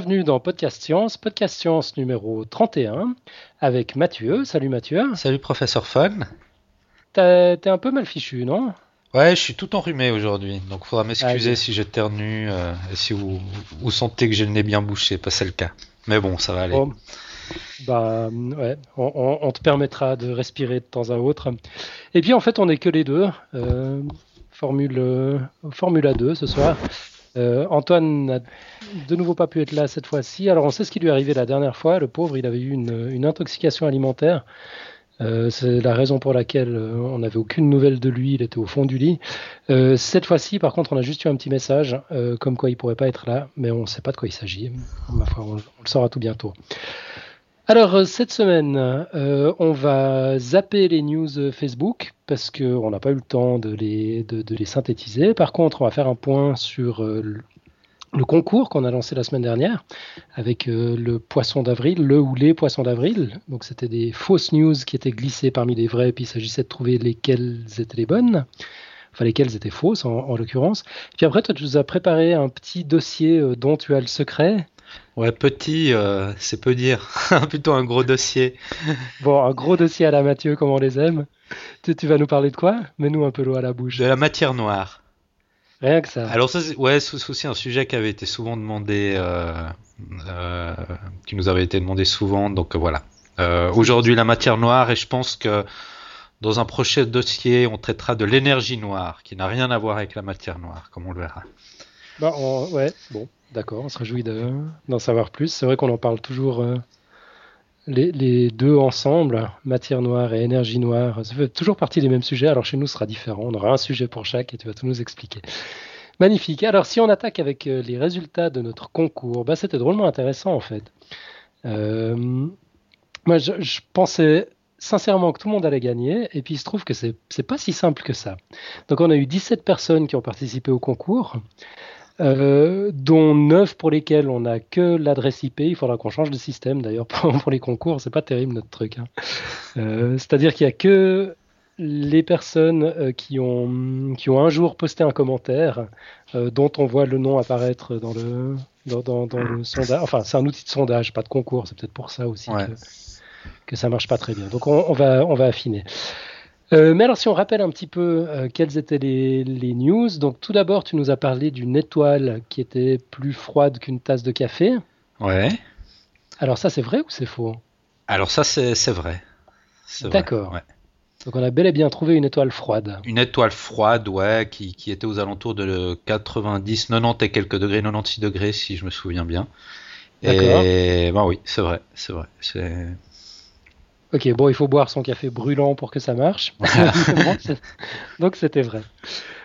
Bienvenue dans Podcast Science, Podcast Science numéro 31, avec Mathieu. Salut Mathieu. Salut professeur Fun. T'es un peu mal fichu, non? Ouais, je suis tout enrhumé aujourd'hui, donc faudra m'excuser si j'éternue euh, et si vous, vous sentez que j'ai le nez bien bouché, pas c'est le cas. Mais bon, ça va aller. bah ouais, on, te permettra de respirer de temps à autre. Et puis en fait, on n'est que les deux. Euh, Formule, Formule 2 ce soir. Euh, Antoine n'a de nouveau pas pu être là cette fois-ci. Alors on sait ce qui lui est arrivé la dernière fois. Le pauvre, il avait eu une intoxication alimentaire. Euh, c'est la raison pour laquelle euh, on n'avait aucune nouvelle de lui, il était au fond du lit. Cette fois-ci, par contre, on a juste eu un petit message, comme quoi il pourrait pas être là, mais on ne sait pas de quoi il s'agit. Ma foi, on, le saura tout bientôt. Alors, cette semaine, on va zapper les news Facebook, parce qu'on n'a pas eu le temps de les, synthétiser. Par contre, on va faire un point sur le concours qu'on a lancé la semaine dernière avec euh, le poisson d'avril, le ou les poissons d'avril. Donc c'était des fausses news qui étaient glissées parmi les vraies, puis il s'agissait de trouver lesquelles étaient les bonnes, enfin lesquelles étaient fausses en, l'occurrence. Puis après, toi, tu nous as préparé un petit dossier euh, dont tu as le secret. Ouais, petit, euh, c'est peu dire. Plutôt un gros dossier. bon, un gros dossier à la Mathieu, comme on les aime. Tu, tu vas nous parler de quoi? Mets-nous un peu l'eau à la bouche. De la matière noire. Rien que ça. Alors ça, c'est, ouais, c'est aussi un sujet qui avait été souvent demandé, euh, euh, qui nous avait été demandé souvent. Donc voilà. Aujourd'hui, la matière noire, et je pense que dans un prochain dossier, on traitera de l'énergie noire, qui n'a rien à voir avec la matière noire, comme on le verra. Bah, ouais, bon, d'accord, on se réjouit d'en savoir plus. C'est vrai qu'on en parle toujours les, les, deux ensemble, matière noire et énergie noire, ça fait toujours partie des mêmes sujets. Alors chez nous, ce sera différent. On aura un sujet pour chaque et tu vas tout nous expliquer. Magnifique. Alors si on attaque avec euh, les résultats de notre concours, bah, c'était drôlement intéressant en fait. Euh, moi, je, je, pensais sincèrement que tout le monde allait gagner, et puis il se trouve que c'est pas si simple que ça. Donc on a eu 17 personnes qui ont participé au concours. Euh, dont 9 pour lesquels on n'a que l'adresse IP. Il faudra qu'on change de système d'ailleurs pour, les concours, c'est pas terrible notre truc. Hein. Euh, c'est-à-dire qu'il n'y a que les personnes euh, qui, ont, qui ont un jour posté un commentaire dont on voit le nom apparaître dans le, dans, le sondage. Enfin, c'est un outil de sondage, pas de concours, c'est peut-être pour ça aussi que, que, ça marche pas très bien. Donc on, on va, on va affiner. Euh, mais alors, si on rappelle un petit peu euh, quelles étaient les, news, donc tout d'abord, tu nous as parlé d'une étoile qui était plus froide qu'une tasse de café. Ouais. Alors, ça, c'est vrai ou c'est faux? Alors, ça, c'est vrai. D'accord. Donc, on a bel et bien trouvé une étoile froide. Une étoile froide, ouais, qui, était aux alentours de 90, 90 et quelques degrés, 96 degrés, si je me souviens bien. Et ben oui, c'est vrai, c'est vrai. C'est Ok, bon, il faut boire son café brûlant pour que ça marche. Donc c'était vrai.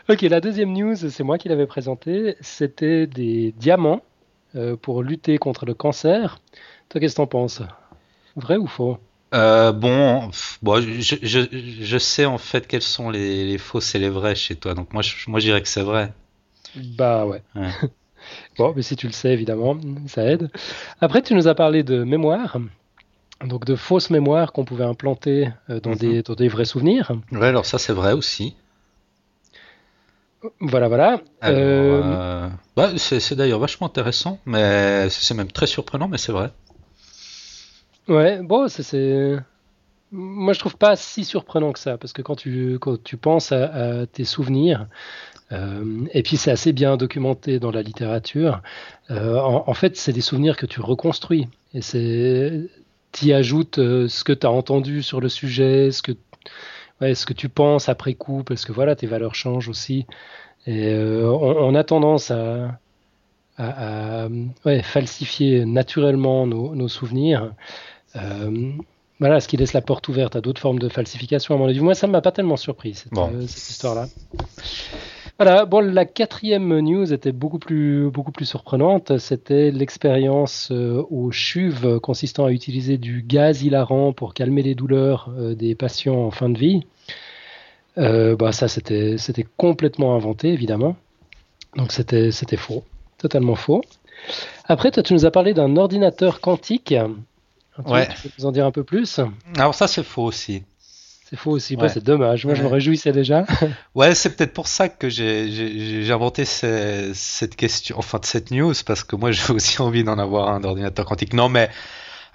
Ok, la deuxième news, c'est moi qui l'avais présenté. C'était des diamants euh, pour lutter contre le cancer. Toi, qu'est-ce que t'en penses? Vrai ou faux? Euh, bon, bon je, je, je, sais en fait quels sont les, les, fausses et les vrais chez toi. Donc moi, je, moi, dirais que c'est vrai. Bah ouais. ouais. bon, mais si tu le sais, évidemment, ça aide. Après, tu nous as parlé de mémoire donc de fausses mémoires qu'on pouvait implanter euh, dans, des, mhm. dans, des, vrais souvenirs. Ouais, alors ça c'est vrai aussi. Voilà, voilà. Euh, euh, bah, c'est d'ailleurs vachement intéressant, mais c'est même très surprenant, mais c'est vrai. Ouais, bon, c'est. Moi, je trouve pas si surprenant que ça, parce que quand tu, quand tu penses à, tes souvenirs, et puis c'est assez bien documenté dans la littérature, en, en, fait, c'est des souvenirs que tu reconstruis. Et c'est tu ajoutes euh, ce que tu as entendu sur le sujet, ce que, ce que tu penses après coup, parce que voilà, tes valeurs changent aussi. Et euh, on, a tendance à, falsifier naturellement nos, souvenirs. Euh, voilà, ce qui laisse la porte ouverte à d'autres formes de falsification, à mon avis. Moi, ça ne m'a pas tellement surpris, cette histoire-là. Voilà, bon, la quatrième news était beaucoup plus, beaucoup plus surprenante. C'était l'expérience euh, au CHUV consistant à utiliser du gaz hilarant pour calmer les douleurs euh, des patients en fin de vie. Euh, bah, ça, c'était, c'était complètement inventé, évidemment. Donc, c'était, c'était faux, totalement faux. Après, toi, tu nous as parlé d'un ordinateur quantique. ouais. Tu peux nous en dire un peu plus? Alors, ça, c'est faux aussi. C'est faux aussi, c'est dommage. Moi, je me réjouissais déjà. ouais, c'est peut-être pour ça que j'ai inventé cette question, enfin cette news, parce que moi, j'ai aussi envie d'en avoir un d'ordinateur quantique. Non, mais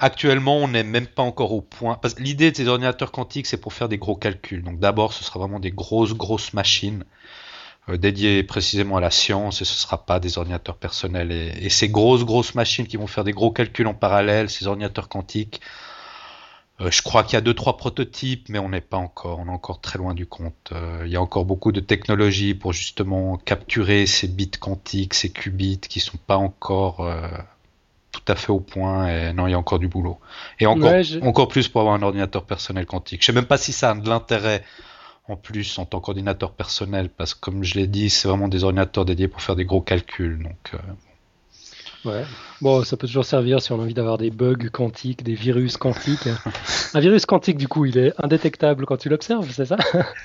actuellement, on n'est même pas encore au point. Parce que l'idée de ces ordinateurs quantiques, c'est pour faire des gros calculs. Donc d'abord, ce sera vraiment des grosses, grosses machines euh, dédiées précisément à la science, et ce ne sera pas des ordinateurs personnels. Et, et ces grosses, grosses machines qui vont faire des gros calculs en parallèle, ces ordinateurs quantiques euh, je crois qu'il y a deux trois prototypes, mais on n'est pas encore, on est encore très loin du compte. Euh, il y a encore beaucoup de technologies pour justement capturer ces bits quantiques, ces qubits qui sont pas encore euh, tout à fait au point. Et non, il y a encore du boulot. Et encore, encore plus pour avoir un ordinateur personnel quantique. Je sais même pas si ça a de l'intérêt en plus en tant qu'ordinateur personnel, parce que comme je l'ai dit, c'est vraiment des ordinateurs dédiés pour faire des gros calculs. Donc Ouais. Bon, ça peut toujours servir si on a envie d'avoir des bugs quantiques, des virus quantiques. un virus quantique, du coup, il est indétectable quand tu l'observes, c'est ça?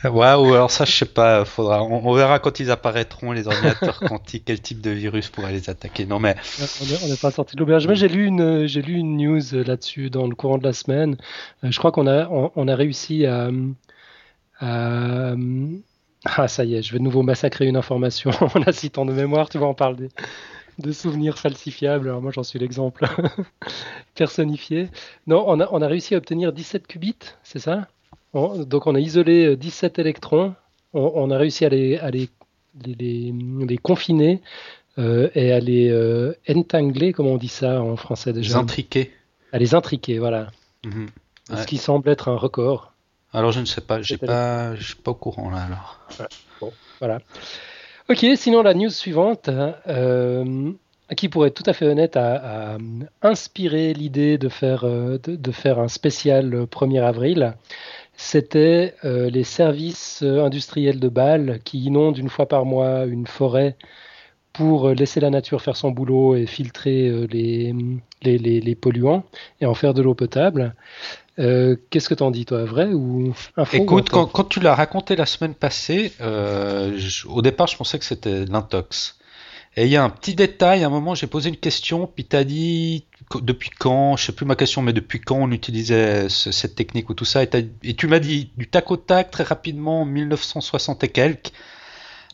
Ouais, ou alors ça, je sais pas. Faudra, on, verra quand ils apparaîtront les ordinateurs quantiques, quel type de virus pourrait les attaquer. Non, mais on n'est pas sorti de l'auberge. Mais j'ai lu une, j'ai lu une news là-dessus dans le courant de la semaine. Euh, je crois qu'on a, on, a réussi à, à ah, ça y est, je vais de nouveau massacrer une information en la citant de mémoire. Tu vois, on parle des, de souvenirs falsifiables. Alors moi j'en suis l'exemple personnifié. Non, on a, on a, réussi à obtenir 17 qubits, c'est ça? Donc on a isolé 17 euh, électrons, on, a réussi à les, à les, les, les confiner euh, et à les euh, entangler, comment on dit ça en français déjà? Les intriquer. À les intriquer, voilà. Mhm. Ce qui semble être un record. Alors je ne sais pas, je suis pas au courant là alors. Bon, voilà. Ok, sinon la news suivante, euh, qui pourrait être tout à fait honnête, a, inspiré l'idée de faire, euh, de, faire un spécial 1er avril. C'était euh, les services industriels de Bâle qui inondent une fois par mois une forêt pour laisser la nature faire son boulot et filtrer les, les polluants et en faire de l'eau potable. Euh, qu'est-ce que t'en dis, toi, vrai ou Écoute, quand, tu l'as raconté la semaine passée, euh, au départ, je pensais que c'était l'intox. Et il y a un petit détail, à un moment, j'ai posé une question, puis t'as dit depuis quand, je sais plus ma question, mais depuis quand on utilisait cette technique ou tout ça, et, et tu m'as dit du tac au tac, très rapidement, 1960 et quelques.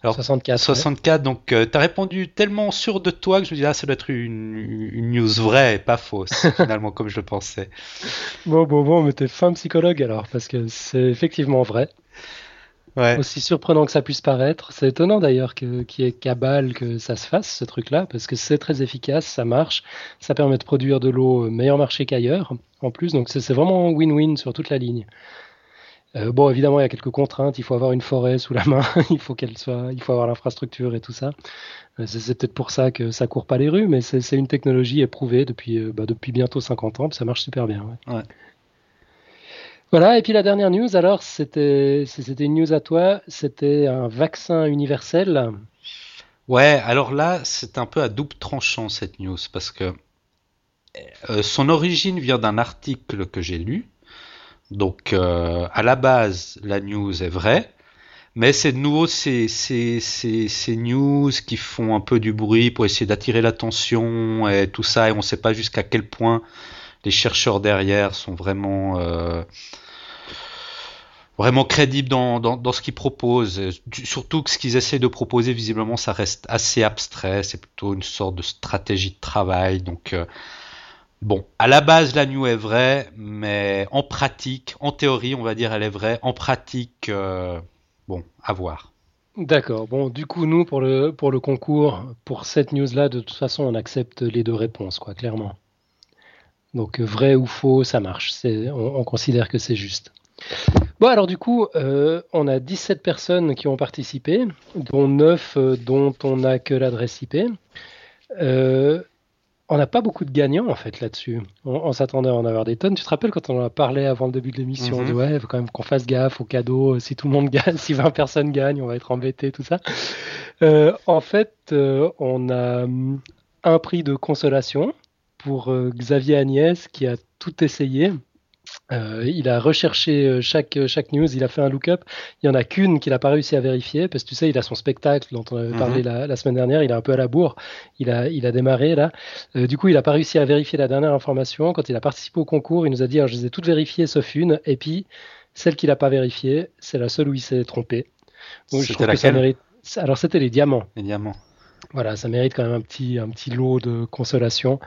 Alors, 64. 64, donc euh, tu as répondu tellement sûr de toi que je me dis, ah, ça doit être une, une news vraie et pas fausse, finalement, comme je le pensais. Bon, bon, bon, mais t'es fin psychologue alors, parce que c'est effectivement vrai. Ouais. Aussi surprenant que ça puisse paraître. C'est étonnant d'ailleurs qu'il y ait cabale que ça se fasse, ce truc-là, parce que c'est très efficace, ça marche, ça permet de produire de l'eau meilleur marché qu'ailleurs, en plus, donc c'est vraiment win-win sur toute la ligne. Euh, bon, évidemment, il y a quelques contraintes. Il faut avoir une forêt sous la main. il faut qu'elle soit, il faut avoir l'infrastructure et tout ça. Euh, c'est peut-être pour ça que ça court pas les rues, mais c'est une technologie éprouvée depuis, euh, bah, depuis bientôt 50 ans. ça marche super bien. Ouais. Voilà. Et puis la dernière news, alors, c'était, c'était une news à toi. C'était un vaccin universel. Ouais. Alors là, c'est un peu à double tranchant cette news parce que son origine vient d'un article que j'ai lu donc euh, à la base, la news est vraie, mais c'est de nouveau ces, ces, ces, ces, news qui font un peu du bruit pour essayer d'attirer l'attention et tout ça, et on ne sait pas jusqu'à quel point les chercheurs derrière sont vraiment euh, vraiment crédibles dans, dans, dans ce qu'ils proposent. Surtout que ce qu'ils essaient de proposer, visiblement, ça reste assez abstrait. C'est plutôt une sorte de stratégie de travail. Donc, euh, Bon, à la base, la news est vraie, mais en pratique, en théorie, on va dire, elle est vraie. En pratique, euh, bon, à voir. D'accord. Bon, du coup, nous, pour le, pour le concours, pour cette news-là, de toute façon, on accepte les deux réponses, quoi, clairement. Donc, vrai ou faux, ça marche. On, on considère que c'est juste. Bon, alors du coup, euh, on a 17 personnes qui ont participé, dont 9 euh, dont on n'a que l'adresse IP. Euh, on n'a pas beaucoup de gagnants en fait là-dessus. On, s'attendait à en avoir des tonnes. Tu te rappelles quand on en a parlé avant le début de l'émission mm ouais, faut quand même qu'on fasse gaffe aux cadeaux. Si tout le monde gagne, si 20 personnes gagnent, on va être embêté, tout ça. Euh, en fait, euh, on a hum, un prix de consolation pour euh, Xavier Agnès qui a tout essayé. Euh, il a recherché euh, chaque, euh, chaque news, il a fait un look-up. Il y en a qu'une qu'il n'a pas réussi à vérifier parce que tu sais, il a son spectacle dont on avait parlé mhm. la, semaine dernière. Il est un peu à la bourre. Il a, il a démarré là. du coup, il n'a pas réussi à vérifier la dernière information. Quand il a participé au concours, il nous a dit alors, je les ai toutes vérifiées sauf une. Et puis, Celle qu'il n'a pas vérifiée, c'est la seule où il s'est trompé. Donc, je trouve que ça mérite. Alors c'était les diamants. Les diamants. Voilà, ça mérite quand même un petit, un petit lot de consolation.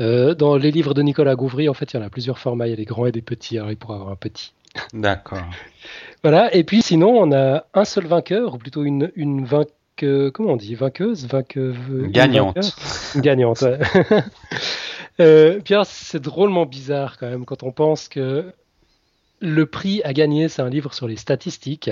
Euh, dans les livres de Nicolas Gouvry, en fait, il y en a plusieurs formats. Il y a des grands et des petits. Alors, il pourra avoir un petit. D'accord. voilà. Et puis, sinon, on a un seul vainqueur, ou plutôt une, une vainqueuse. Comment on dit? Vainqueuse? Vainqueuse Gagnante. Gagnante, ouais. euh, Pierre, c'est drôlement bizarre quand même quand on pense que le prix à gagner, c'est un livre sur les statistiques.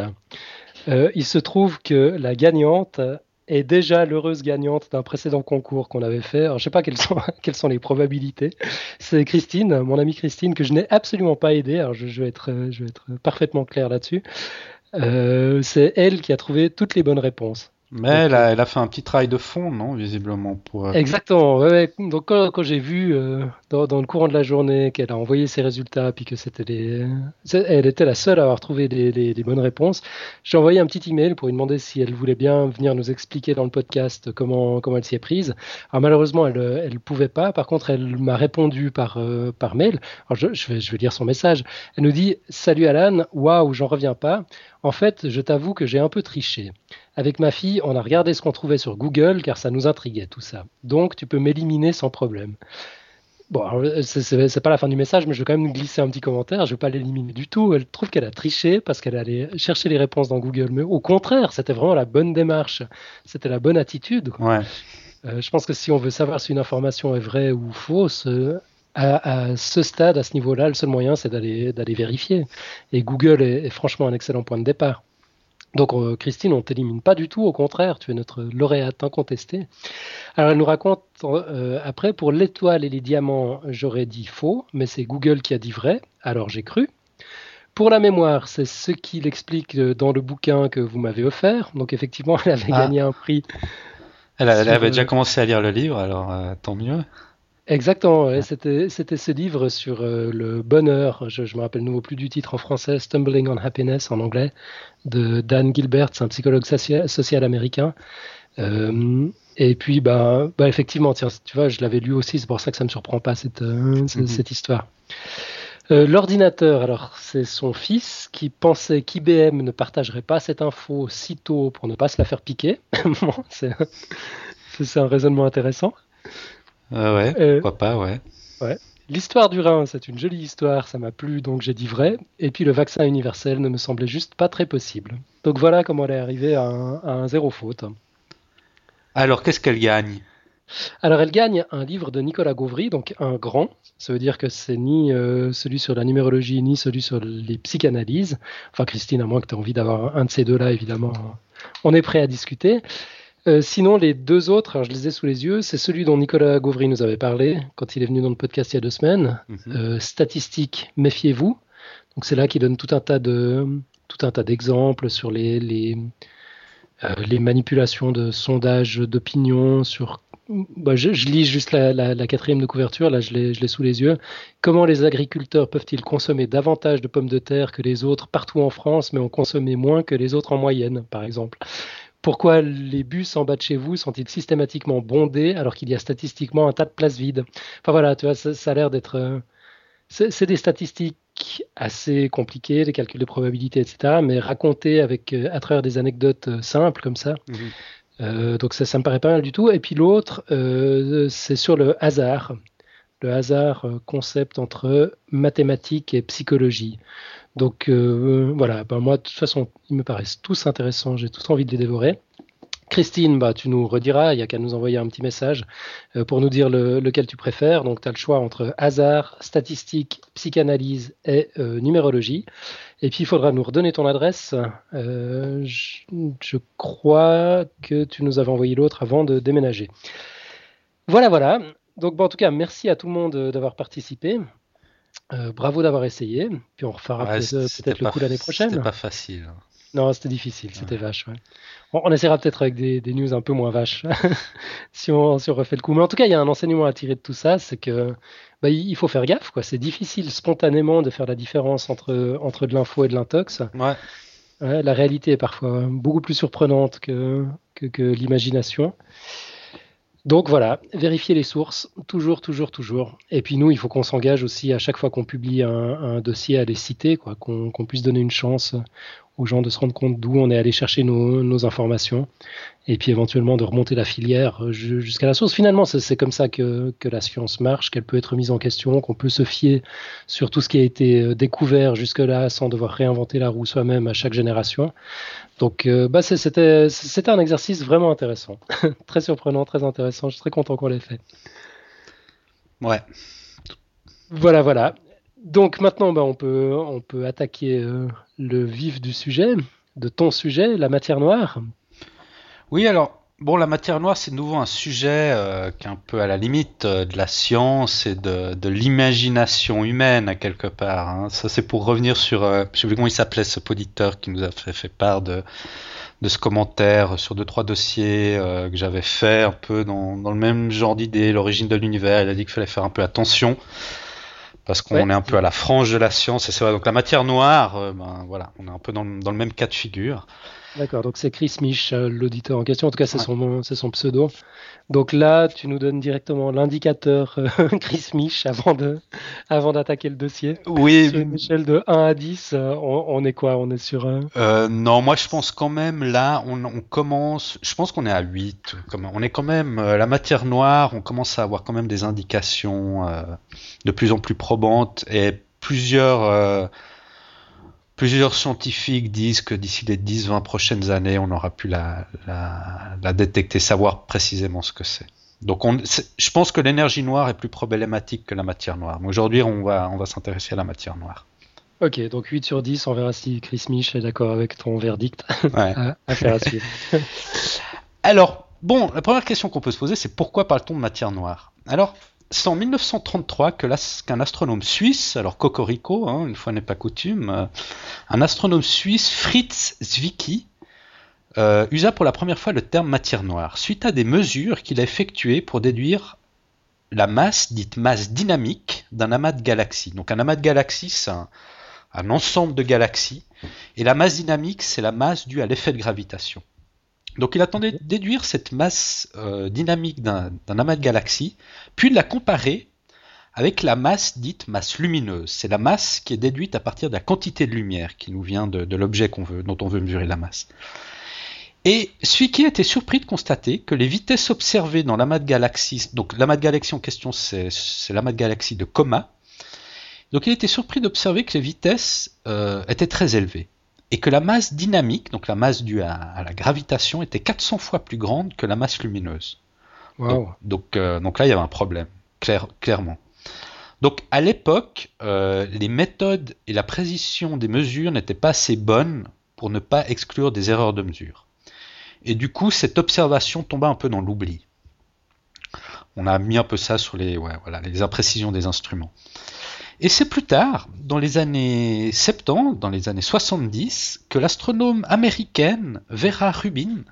Euh, il se trouve que la gagnante est déjà l'heureuse gagnante d'un précédent concours qu'on avait fait. Alors, je sais pas quelles sont, quelles sont les probabilités. C'est Christine, mon amie Christine, que je n'ai absolument pas aidée. Alors, je, vais, être, je vais être parfaitement clair là-dessus. Euh, c'est elle qui a trouvé toutes les bonnes réponses. Mais elle a, elle a, fait un petit travail de fond, non, visiblement pour. Euh, Exactement. Ouais, Donc quand, quand j'ai vu euh, dans, dans, le courant de la journée qu'elle a envoyé ses résultats, puis que c'était les, elle était la seule à avoir trouvé les bonnes réponses, j'ai envoyé un petit email pour lui demander si elle voulait bien venir nous expliquer dans le podcast comment comment elle s'y est prise. Alors malheureusement, elle elle pouvait pas. Par contre, elle m'a répondu par euh, par mail. Alors je, je vais je vais lire son message. Elle nous dit Salut Alan, waouh, j'en reviens pas. En fait, je t'avoue que j'ai un peu triché. Avec ma fille, on a regardé ce qu'on trouvait sur Google car ça nous intriguait tout ça. Donc tu peux m'éliminer sans problème. Bon, c'est pas la fin du message, mais je vais quand même glisser un petit commentaire. Je vais pas l'éliminer du tout. Elle trouve qu'elle a triché parce qu'elle allait chercher les réponses dans Google. Mais au contraire, c'était vraiment la bonne démarche. C'était la bonne attitude. Ouais. Euh, je pense que si on veut savoir si une information est vraie ou fausse, euh, à, ce stade, à ce niveau-là, le seul moyen, c'est d'aller vérifier. Et Google est, franchement un excellent point de départ. Donc euh, Christine, on t'élimine pas du tout, au contraire, tu es notre lauréate incontestée. Alors elle nous raconte euh, après, pour l'étoile et les diamants, j'aurais dit faux, mais c'est Google qui a dit vrai, alors j'ai cru. Pour la mémoire, c'est ce qu'il explique euh, dans le bouquin que vous m'avez offert. Donc effectivement, elle avait ah. gagné un prix. Elle, avait déjà commencé à lire le livre, alors tant mieux. Exactement, c'était, c'était ce livre sur euh, le bonheur, je, je me rappelle nouveau plus du titre en français, Stumbling on Happiness en anglais, de Dan Gilbert, c'est un psychologue social, américain. Euh, et puis, bah, bah, effectivement, tiens, tu vois, je l'avais lu aussi, c'est pour ça que ça me surprend pas cette, euh, mhm. cette histoire. l'ordinateur, alors c'est son fils qui pensait qu'IBM ne partagerait pas cette info si tôt pour ne pas se la faire piquer. c'est un raisonnement intéressant. Ah ouais, euh, pourquoi pas, ouais. Ouais. L'histoire du rein, c'est une jolie histoire, ça m'a plu, donc j'ai dit vrai. Et puis le vaccin universel ne me semblait juste pas très possible. Donc voilà comment elle est arrivée à un, zéro faute. Alors qu'est-ce qu'elle gagne? Alors elle gagne un livre de Nicolas Gauvry, donc un grand. Ça veut dire que c'est ni euh, celui sur la numérologie, ni celui sur les psychanalyses. Enfin Christine, à moins que tu aies envie d'avoir un de ces deux-là, évidemment, on est prêt à discuter. Euh, sinon, les deux autres, alors je les ai sous les yeux, c'est celui dont Nicolas Gauvry nous avait parlé quand il est venu dans le podcast il y a deux semaines. Mhm. Euh, statistiques, méfiez-vous. Donc c'est là qu'il donne tout un tas de tout un tas d'exemples sur les les, euh, les manipulations de sondages d'opinion sur bah, je, lis juste la, quatrième de couverture, là je l'ai sous les yeux. Comment les agriculteurs peuvent-ils consommer davantage de pommes de terre que les autres partout en France, mais en consommer moins que les autres en moyenne, par exemple? Pourquoi les bus en bas de chez vous sont-ils systématiquement bondés alors qu'il y a statistiquement un tas de places vides? Enfin voilà, tu vois, ça, a l'air d'être. Euh, c'est des statistiques assez compliquées, des calculs de probabilité, etc., mais racontées avec, euh, à travers des anecdotes euh, simples comme ça. Mhm. donc ça, ça me paraît pas mal du tout. Et puis l'autre, c'est sur le hasard. Le hasard, concept entre mathématiques et psychologie. Donc euh, voilà, ben moi de toute façon, ils me paraissent tous intéressants, j'ai tous envie de les dévorer. Christine, bah, tu nous rediras, il n'y a qu'à nous envoyer un petit message euh, pour nous dire lequel tu préfères. Donc tu as le choix entre hasard, statistique, psychanalyse et euh, numérologie. Et puis il faudra nous redonner ton adresse. Je, je, crois que tu nous avais envoyé l'autre avant de déménager. Voilà, voilà. Donc bon, en tout cas, merci à tout le monde d'avoir participé. Euh, bravo d'avoir essayé. Puis on refera peut-être le coup l'année prochaine. C'était pas facile. Non, c'était difficile, c'était vache. On, essaiera peut-être avec des, news un peu moins vaches si, on, refait le coup. Mais en tout cas, il y a un enseignement à tirer de tout ça, c'est que bah, il faut faire gaffe. C'est difficile spontanément de faire la différence entre, entre de l'info et de l'intox. Ouais. la réalité est parfois beaucoup plus surprenante que, que, que l'imagination. Donc voilà, vérifier les sources, toujours, toujours, toujours. Et puis nous, il faut qu'on s'engage aussi à chaque fois qu'on publie un, dossier à les citer, quoi, qu'on puisse donner une chance aux gens de se rendre compte d'où on est allé chercher nos, informations, et puis éventuellement de remonter la filière jusqu'à la source. Finalement, c'est comme ça que, la science marche, qu'elle peut être mise en question, qu'on peut se fier sur tout ce qui a été euh, découvert jusque-là sans devoir réinventer la roue soi-même à chaque génération. Donc, euh, bah, c'était un exercice vraiment intéressant, très surprenant, très intéressant. Je suis très content qu'on l'ait fait. Ouais. Voilà, voilà. Donc maintenant, bah, on, peut, attaquer euh, le vif du sujet, de ton sujet, la matière noire. Oui, alors, bon, la matière noire, c'est nouveau un sujet euh, qui est un peu à la limite euh, de la science et de, de l'imagination humaine, à quelque part. Hein. Ça, c'est pour revenir sur, je sais plus comment il s'appelait, ce poditeur qui nous a fait, part de, de ce commentaire sur deux, trois dossiers que j'avais fait, un peu dans, dans le même genre d'idée, l'origine de l'univers. Il a dit qu'il fallait faire un peu attention parce qu'on est un peu à la frange de la science et c'est vrai. Donc la matière noire, euh, ben, voilà, on est un peu dans, dans, le même cas de figure. D'accord, donc c'est Chris Mich, euh, l'auditeur en question. En tout cas, c'est son, c'est son pseudo. Donc là, tu nous donnes directement l'indicateur euh, Chris Mich avant de, avant d'attaquer le dossier. Oui. Sur une échelle de 1 à 10, euh, on, est quoi? On est sur un euh, Non, moi je pense quand même là, on, on commence. Je pense qu'on est à 8. On est quand même la matière noire. On commence à avoir quand même des indications de plus en plus probantes et plusieurs Plusieurs scientifiques disent que d'ici les 10-20 prochaines années, on aura pu la, la, détecter, savoir précisément ce que c'est. Donc on, je pense que l'énergie noire est plus problématique que la matière noire. Mais aujourd'hui, on va, on va s'intéresser à la matière noire. Ok, donc 8 sur 10, on verra si Chris Mich est d'accord avec ton verdict. Ouais. à, faire à suivre. Alors, bon, la première question qu'on peut se poser, c'est pourquoi parle-t-on de matière noire? Alors, c'est en 1933 qu'un astronome suisse, alors Cocorico, hein, une fois n'est pas coutume, euh, un astronome suisse, Fritz Zwicky, euh, usa pour la première fois le terme matière noire, suite à des mesures qu'il a effectuées pour déduire la masse dite masse dynamique d'un amas de galaxies. Donc un amas de galaxies, c'est un, un ensemble de galaxies, et la masse dynamique, c'est la masse due à l'effet de gravitation. Donc il attendait déduire cette masse euh, dynamique d'un amas de galaxies, puis de la comparer avec la masse dite masse lumineuse. C'est la masse qui est déduite à partir de la quantité de lumière qui nous vient de, l'objet dont on veut mesurer la masse. Et Zwicky a été surpris de constater que les vitesses observées dans l'amas de galaxies, donc l'amas de galaxies en question c'est l'amas de galaxies de Coma, donc il été surpris d'observer que les vitesses euh, étaient très élevées et que la masse dynamique, donc la masse due à, la gravitation, était 400 fois plus grande que la masse lumineuse. Donc, euh, donc, là, il y avait un problème, clairement. Donc à l'époque, euh, les méthodes et la précision des mesures n'étaient pas assez bonnes pour ne pas exclure des erreurs de mesure. Et du coup, cette observation tomba un peu dans l'oubli. On a mis un peu ça sur les, voilà, les imprécisions des instruments. Et c'est plus tard, dans les années 70, dans les années 70, que l'astronome américaine Vera Rubin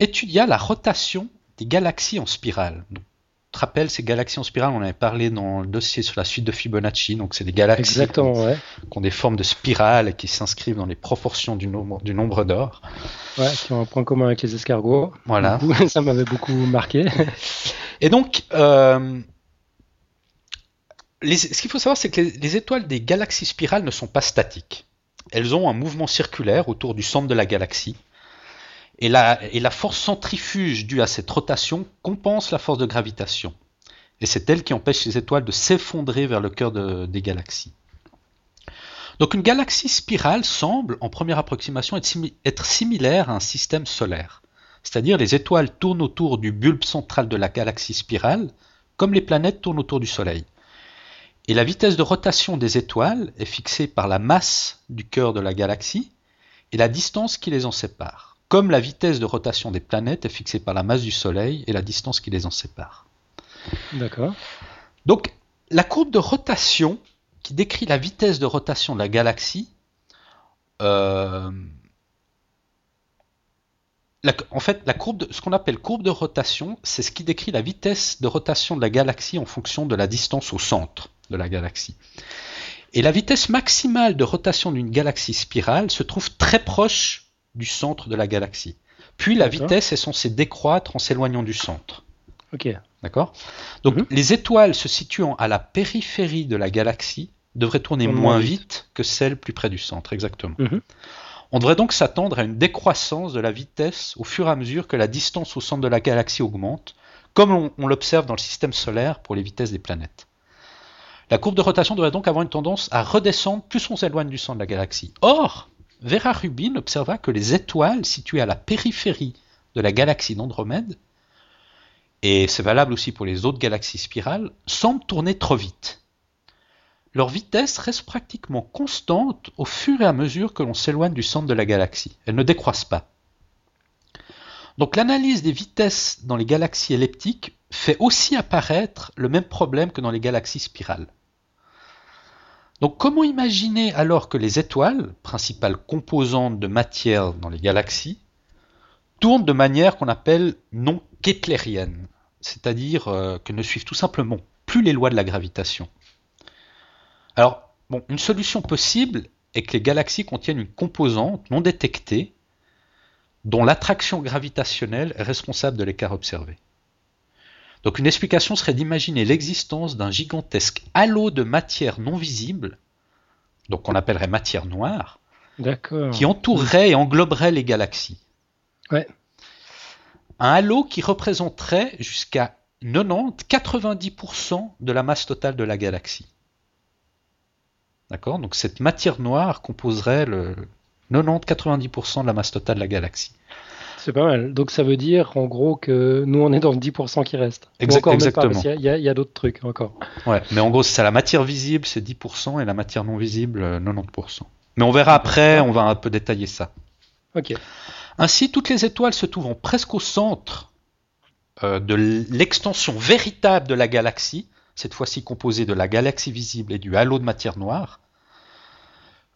étudia la rotation des galaxies en spirale. Donc, tu te rappelles, ces galaxies en spirale, on avait parlé dans le dossier sur la suite de Fibonacci, donc c'est des galaxies qui, ont, des formes de spirale et qui s'inscrivent dans les proportions du nombre, du nombre d'or. Ouais, qui ont un point commun avec les escargots. Voilà. ça m'avait beaucoup marqué. et donc, euh, ce qu'il faut savoir, c'est que les, étoiles des galaxies spirales ne sont pas statiques. Elles ont un mouvement circulaire autour du centre de la galaxie. Et la, force centrifuge due à cette rotation compense la force de gravitation. Et c'est elle qui empêche les étoiles de s'effondrer vers le cœur des galaxies. Donc une galaxie spirale semble, en première approximation, être similaire à un système solaire. C'est-à-dire les étoiles tournent autour du bulbe central de la galaxie spirale, comme les planètes tournent autour du Soleil. Et la vitesse de rotation des étoiles est fixée par la masse du cœur de la galaxie et la distance qui les en sépare, comme la vitesse de rotation des planètes est fixée par la masse du Soleil et la distance qui les en sépare. D'accord. Donc, la courbe de rotation qui décrit la vitesse de rotation de la galaxie, euh, en fait, la courbe ce qu'on appelle courbe de rotation, c'est ce qui décrit la vitesse de rotation de la galaxie en fonction de la distance au centre de la galaxie. Et la vitesse maximale de rotation d'une galaxie spirale se trouve très proche du centre de la galaxie. Puis la vitesse est censée décroître en s'éloignant du centre. Ok. D'accord? Donc Mhm. les étoiles se situant à la périphérie de la galaxie devraient tourner Moins moins vite. vite que celles plus près du centre, exactement. Mhm. On devrait donc s'attendre à une décroissance de la vitesse au fur et à mesure que la distance au centre de la galaxie augmente, comme on, on l'observe dans le système solaire pour les vitesses des planètes. La courbe de rotation devrait donc avoir une tendance à redescendre plus on s'éloigne du centre de la galaxie. Or, Vera Rubin observa que les étoiles situées à la périphérie de la galaxie d'Andromède, et c'est valable aussi pour les autres galaxies spirales, semblent tourner trop vite. Leur vitesse reste pratiquement constante au fur et à mesure que l'on s'éloigne du centre de la galaxie. Elles ne décroissent pas. Donc l'analyse des vitesses dans les galaxies elliptiques fait aussi apparaître le même problème que dans les galaxies spirales. Donc comment imaginer alors que les étoiles, principales composantes de matière dans les galaxies, tournent de manière qu'on appelle non keplérienne, c'est-à-dire euh, qu'elles ne suivent tout simplement plus les lois de la gravitation? Alors, bon, une solution possible est que les galaxies contiennent une composante non détectée dont l'attraction gravitationnelle est responsable de l'écart observé. Donc une explication serait d'imaginer l'existence d'un gigantesque halo de matière non visible, donc qu'on appellerait matière noire, qui entourerait et engloberait les galaxies. Ouais. Un halo qui représenterait jusqu'à 90-90% de la masse totale de la galaxie. D'accord? Donc cette matière noire composerait le 90-90% de la masse totale de la galaxie. C'est pas mal. Donc ça veut dire en gros que nous on est dans le 10% qui reste. Exact- encore même pas, exactement. parce qu'il y a- il y a, d'autres trucs encore. Ouais, mais en gros, c'est la matière visible, c'est 10%, et la matière non visible, euh, 90%. Mais on verra après, on va un peu détailler ça. Ok. Ainsi, toutes les étoiles se trouvant presque au centre euh, de l'extension véritable de la galaxie, cette fois-ci composée de la galaxie visible et du halo de matière noire,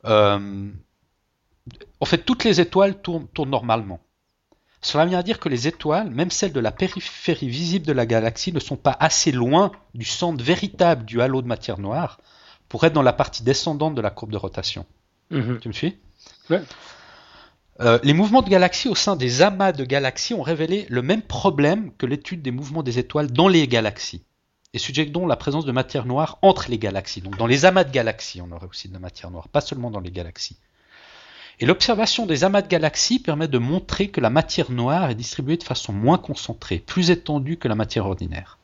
euh, en fait, toutes les étoiles tournent, tournent normalement. Cela vient à dire que les étoiles, même celles de la périphérie visible de la galaxie, ne sont pas assez loin du centre véritable du halo de matière noire pour être dans la partie descendante de la courbe de rotation. Mhm. Tu me suis? Ouais. Euh, les mouvements de galaxies au sein des amas de galaxies ont révélé le même problème que l'étude des mouvements des étoiles dans les galaxies, et suggèrent donc la présence de matière noire entre les galaxies. Donc dans les amas de galaxies, on aurait aussi de la matière noire, pas seulement dans les galaxies. Et l'observation des amas de galaxies permet de montrer que la matière noire est distribuée de façon moins concentrée, plus étendue que la matière ordinaire.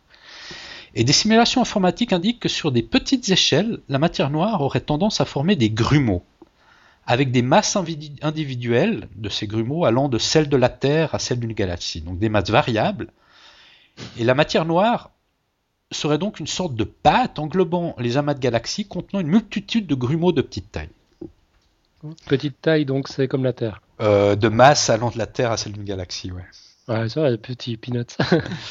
Et des simulations informatiques indiquent que sur des petites échelles, la matière noire aurait tendance à former des grumeaux avec des masses individuelles de ces grumeaux allant de celles de la Terre à celles d'une galaxie, donc des masses variables. Et la matière noire serait donc une sorte de pâte englobant les amas de galaxies contenant une multitude de grumeaux de petite taille. Petite taille donc c'est comme la Terre. Euh, de masse allant de la Terre à celle d'une galaxie, ouais. Ouais, ça va, petit peanut.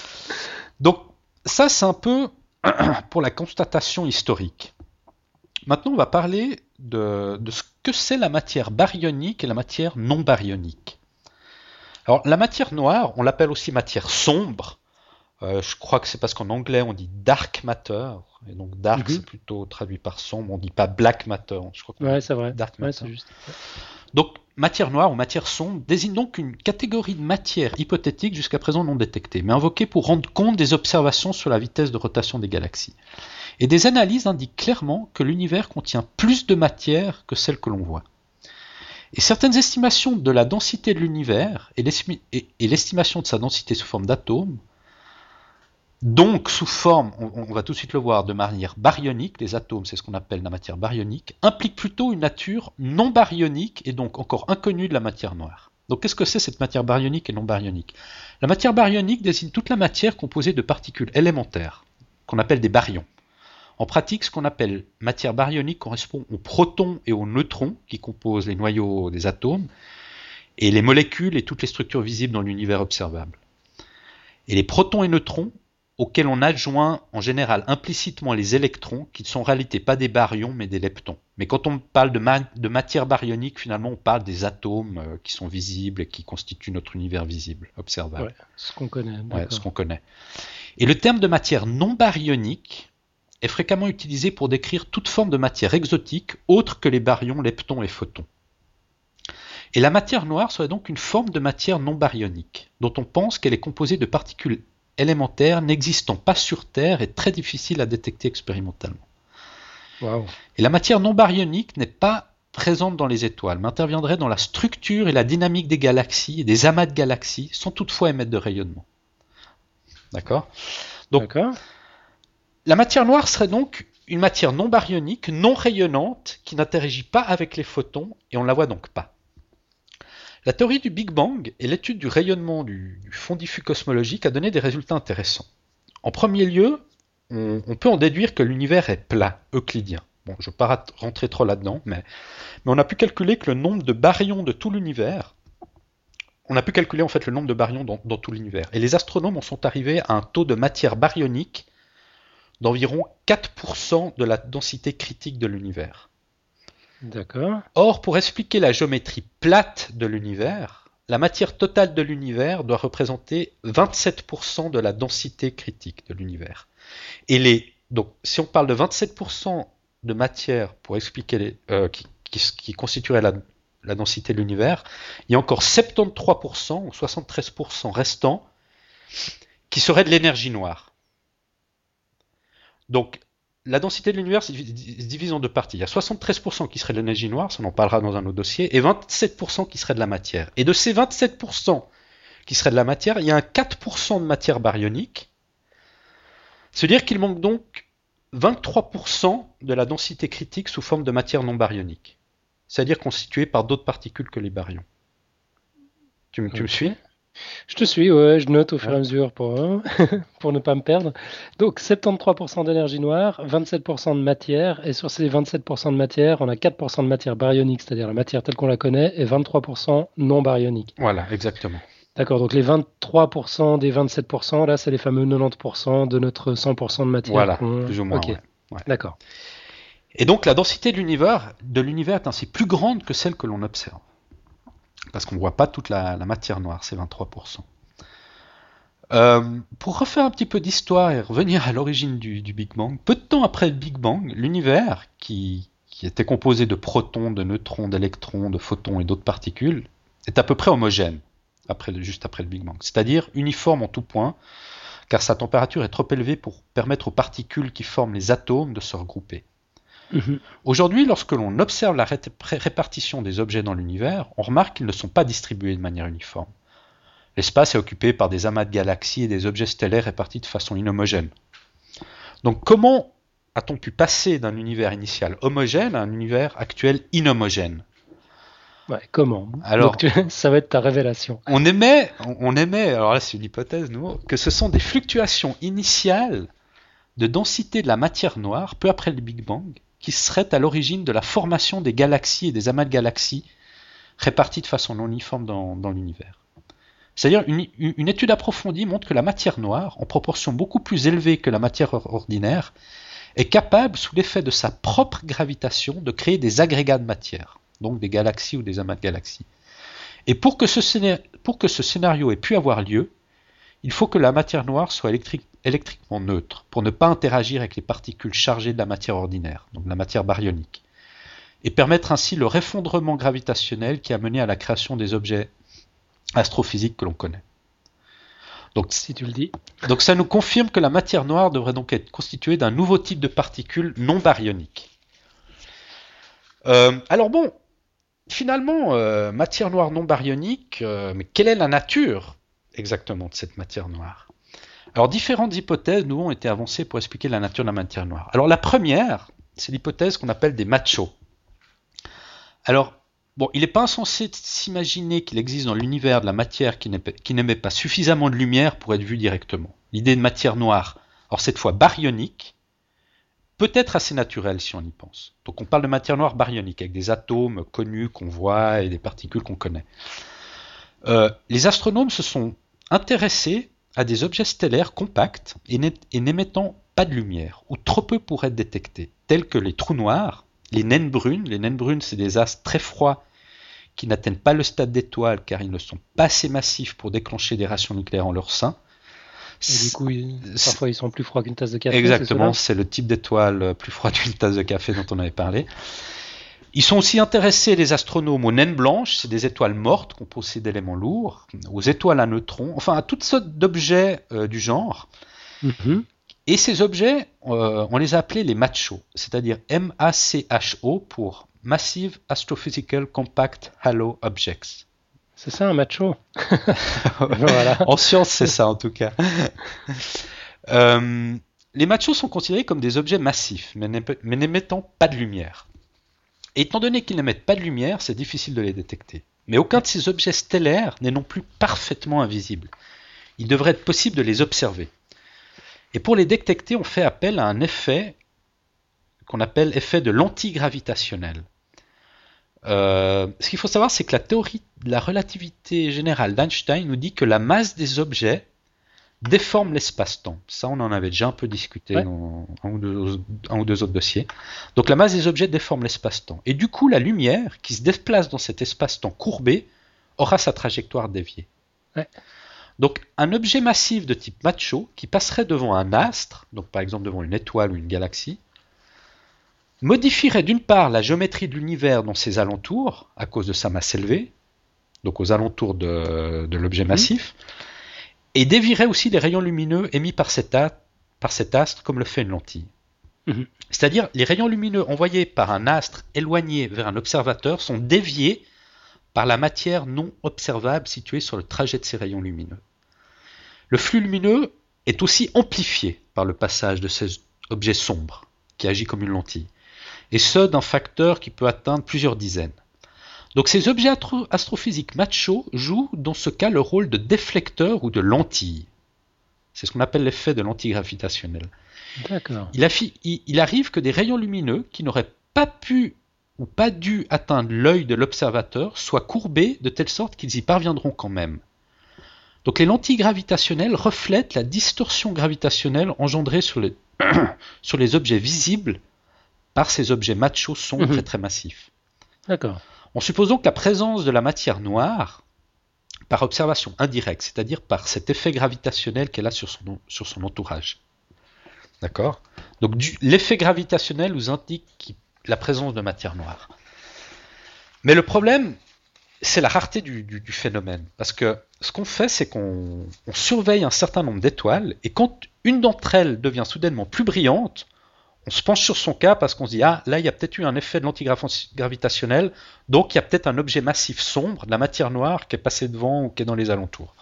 Donc ça c'est un peu pour la constatation historique. Maintenant on va parler de, de ce que c'est la matière baryonique et la matière non baryonique. Alors la matière noire, on l'appelle aussi matière sombre. Euh, je crois que c'est parce qu'en anglais on dit dark matter, et donc dark Mhm. c'est plutôt traduit par sombre, on dit pas black matter. Je crois ouais, c'est vrai. Dark Ouais, matter. c'est juste. donc, matière noire ou matière sombre désigne donc une catégorie de matière hypothétique jusqu'à présent non détectée, mais invoquée pour rendre compte des observations sur la vitesse de rotation des galaxies. Et des analyses indiquent clairement que l'univers contient plus de matière que celle que l'on voit. Et certaines estimations de la densité de l'univers et l'estimation de sa densité sous forme d'atomes, donc sous forme, on, va tout de suite le voir, de manière baryonique, les atomes c'est ce qu'on appelle la matière baryonique, implique plutôt une nature non baryonique et donc encore inconnue de la matière noire. Donc qu'est-ce que c'est cette matière baryonique et non baryonique? La matière baryonique désigne toute la matière composée de particules élémentaires, qu'on appelle des baryons. En pratique, ce qu'on appelle matière baryonique correspond aux protons et aux neutrons qui composent les noyaux des atomes, et les molécules et toutes les structures visibles dans l'univers observable. Et les protons et neutrons, auxquels on adjoint en général implicitement les électrons, qui ne sont en réalité pas des baryons mais des leptons. Mais quand on parle de, ma- de matière baryonique, finalement on parle des atomes euh, qui sont visibles et qui constituent notre univers visible, observable. Ouais, ce qu'on connaît. Ouais, ce qu'on connaît. Et le terme de matière non baryonique est fréquemment utilisé pour décrire toute forme de matière exotique autre que les baryons, leptons et photons. Et la matière noire serait donc une forme de matière non baryonique, dont on pense qu'elle est composée de particules élémentaire n'existant pas sur Terre et très difficile à détecter expérimentalement. Et la matière non baryonique n'est pas présente dans les étoiles, mais interviendrait dans la structure et la dynamique des galaxies et des amas de galaxies, sans toutefois émettre de rayonnement. D'accord? Donc, D'accord. la matière noire serait donc une matière non baryonique, non rayonnante, qui n'interagit pas avec les photons, et on ne la voit donc pas. La théorie du Big Bang et l'étude du rayonnement du, fond diffus cosmologique a donné des résultats intéressants. En premier lieu, on, peut en déduire que l'univers est plat, euclidien. Bon, je ne vais pas rentrer trop là-dedans, mais, mais on a pu calculer que le nombre de baryons de tout l'univers, on a pu calculer en fait le nombre de baryons dans, dans tout l'univers. Et les astronomes en sont arrivés à un taux de matière baryonique d'environ 4% de la densité critique de l'univers. D'accord. Or, pour expliquer la géométrie plate de l'univers, la matière totale de l'univers doit représenter 27% de la densité critique de l'univers. Et les, donc, si on parle de 27% de matière pour expliquer les, euh, qui, qui, qui constituerait la, la densité de l'univers, il y a encore 73% ou 73% restants qui seraient de l'énergie noire. Donc, la densité de l'univers se divi- se divise en deux parties. Il y a 73% qui serait de l'énergie noire, ça on en parlera dans un autre dossier, et 27% qui serait de la matière. Et de ces 27% qui seraient de la matière, il y a un 4% de matière baryonique. C'est-à-dire qu'il manque donc 23% de la densité critique sous forme de matière non baryonique. C'est-à-dire constituée par d'autres particules que les baryons. Tu, me- tu me Ok. suis? Je te suis, ouais, je note au fur et à mesure pour, euh, pour ne pas me perdre. Donc 73% d'énergie noire, 27% de matière, et sur ces 27% de matière, on a 4% de matière baryonique, c'est-à-dire la matière telle qu'on la connaît, et 23% non baryonique. Voilà, exactement. D'accord, donc les 23% des 27%, là, c'est les fameux 90% de notre 100% de matière. Voilà, plus ou moins. Ok, ouais. Ouais. d'accord. Et donc la densité de l'univers est ainsi plus grande que celle que l'on observe. Parce qu'on ne voit pas toute la, matière noire, c'est 23%. Euh, pour refaire un petit peu d'histoire et revenir à l'origine du, Big Bang, peu de temps après le Big Bang, l'univers, qui, était composé de protons, de neutrons, d'électrons, de photons et d'autres particules, est à peu près homogène, juste après le Big Bang. C'est-à-dire uniforme en tout point, car sa température est trop élevée pour permettre aux particules qui forment les atomes de se regrouper. Mhm. Aujourd'hui, lorsque l'on observe la ré- répartition des objets dans l'univers, on remarque qu'ils ne sont pas distribués de manière uniforme. L'espace est occupé par des amas de galaxies et des objets stellaires répartis de façon inhomogène. Donc comment a-t-on pu passer d'un univers initial homogène à un univers actuel inhomogène? Ouais, comment? Alors- tu- ça va être ta révélation. on aimait, on alors là c'est une hypothèse, nous, que ce sont des fluctuations initiales de densité de la matière noire, peu après le Big Bang, qui seraient à l'origine de la formation des galaxies et des amas de galaxies répartis de façon non uniforme dans, l'univers. C'est-à-dire une, étude approfondie montre que la matière noire, en proportion beaucoup plus élevée que la matière or- ordinaire, est capable, sous l'effet de sa propre gravitation, de créer des agrégats de matière, donc des galaxies ou des amas de galaxies. Et pour que ce scénario ait pu avoir lieu, il faut que la matière noire soit électrique- électriquement neutre, pour ne pas interagir avec les particules chargées de la matière ordinaire, donc la matière baryonique, et permettre ainsi le effondrement gravitationnel qui a mené à la création des objets astrophysiques que l'on connaît. Donc, Si tu le dis. donc ça nous confirme que la matière noire devrait donc être constituée d'un nouveau type de particules non baryoniques. Euh, alors bon, finalement, euh, matière noire non baryonique, euh, mais quelle est la nature exactement de cette matière noire? Alors différentes hypothèses nous ont été avancées pour expliquer la nature de la matière noire. Alors la première, c'est l'hypothèse qu'on appelle des machos. Alors, bon, il n'est pas insensé de s'imaginer qu'il existe dans l'univers de la matière qui n'émet pas suffisamment de lumière pour être vue directement. L'idée de matière noire, alors cette fois baryonique, peut être assez naturelle si on y pense. Donc on parle de matière noire baryonique, avec des atomes connus qu'on voit et des particules qu'on connaît. Euh, les astronomes se sont intéressés à des objets stellaires compacts et n'é- et n'émettant pas de lumière, ou trop peu pour être détectés, tels que les trous noirs, les naines brunes. Les naines brunes, c'est des astres très froids qui n'atteignent pas le stade d'étoile car ils ne sont pas assez massifs pour déclencher des rations nucléaires en leur sein. Et du coup, ils- parfois, ils sont plus froids qu'une tasse de café. Exactement, c'est le type d'étoile plus froide qu'une tasse de café dont on avait parlé. Ils sont aussi intéressés, les astronomes, aux naines blanches, c'est des étoiles mortes composées d'éléments lourds, aux étoiles à neutrons, enfin à toutes sortes d'objets euh, du genre. Mhm. Et ces objets, euh, on les a appelés les MACHO, c'est-à-dire M-A-C-H-O pour Massive Astrophysical Compact Halo Objects. C'est ça un macho? En science, c'est ça en tout cas. Euh, les machos sont considérés comme des objets massifs, mais n'émettant pas de lumière. Et étant donné qu'ils n'émettent pas de lumière, c'est difficile de les détecter. Mais aucun de ces objets stellaires n'est non plus parfaitement invisible. Il devrait être possible de les observer. Et pour les détecter, on fait appel à un effet qu'on appelle effet de l'antigravitationnel. Euh, ce qu'il faut savoir, c'est que la théorie de la relativité générale d'Einstein nous dit que la masse des objets déforme l'espace-temps. Ça, on en avait déjà un peu discuté Ouais. dans un ou, deux, un ou deux autres dossiers. Donc la masse des objets déforme l'espace-temps. Et du coup, la lumière qui se déplace dans cet espace-temps courbé aura sa trajectoire déviée. Ouais. Donc un objet massif de type macho qui passerait devant un astre, donc par exemple devant une étoile ou une galaxie, modifierait d'une part la géométrie de l'univers dans ses alentours, à cause de sa masse élevée, donc aux alentours de, de l'objet massif, et dévierait aussi les rayons lumineux émis par cet, a- par cet astre comme le fait une lentille. Mhm. C'est-à-dire les rayons lumineux envoyés par un astre éloigné vers un observateur sont déviés par la matière non observable située sur le trajet de ces rayons lumineux. Le flux lumineux est aussi amplifié par le passage de ces objets sombres, qui agit comme une lentille, et ce d'un facteur qui peut atteindre plusieurs dizaines. Donc ces objets astro- astrophysiques macho jouent dans ce cas le rôle de déflecteur ou de lentille. C'est ce qu'on appelle l'effet de l'antigravitationnel. D'accord. Il, affi- il- il arrive que des rayons lumineux qui n'auraient pas pu ou pas dû atteindre l'œil de l'observateur soient courbés de telle sorte qu'ils y parviendront quand même. Donc les lentilles gravitationnelles reflètent la distorsion gravitationnelle engendrée sur les, sur les objets visibles par ces objets machos sombres Mhm. et très massifs. D'accord. On suppose donc la présence de la matière noire par observation indirecte, c'est-à-dire par cet effet gravitationnel qu'elle a sur son, entourage. D'accord? Donc l'effet gravitationnel nous indique la présence de matière noire. Mais le problème, c'est la rareté du, phénomène. Parce que ce qu'on fait, c'est qu'on on surveille un certain nombre d'étoiles, et quand une d'entre elles devient soudainement plus brillante, on se penche sur son cas parce qu'on se dit, ah, là, il y a peut-être eu un effet de l'antigravitationnel, donc il y a peut-être un objet massif sombre, de la matière noire, qui est passé devant ou qui est dans les alentours.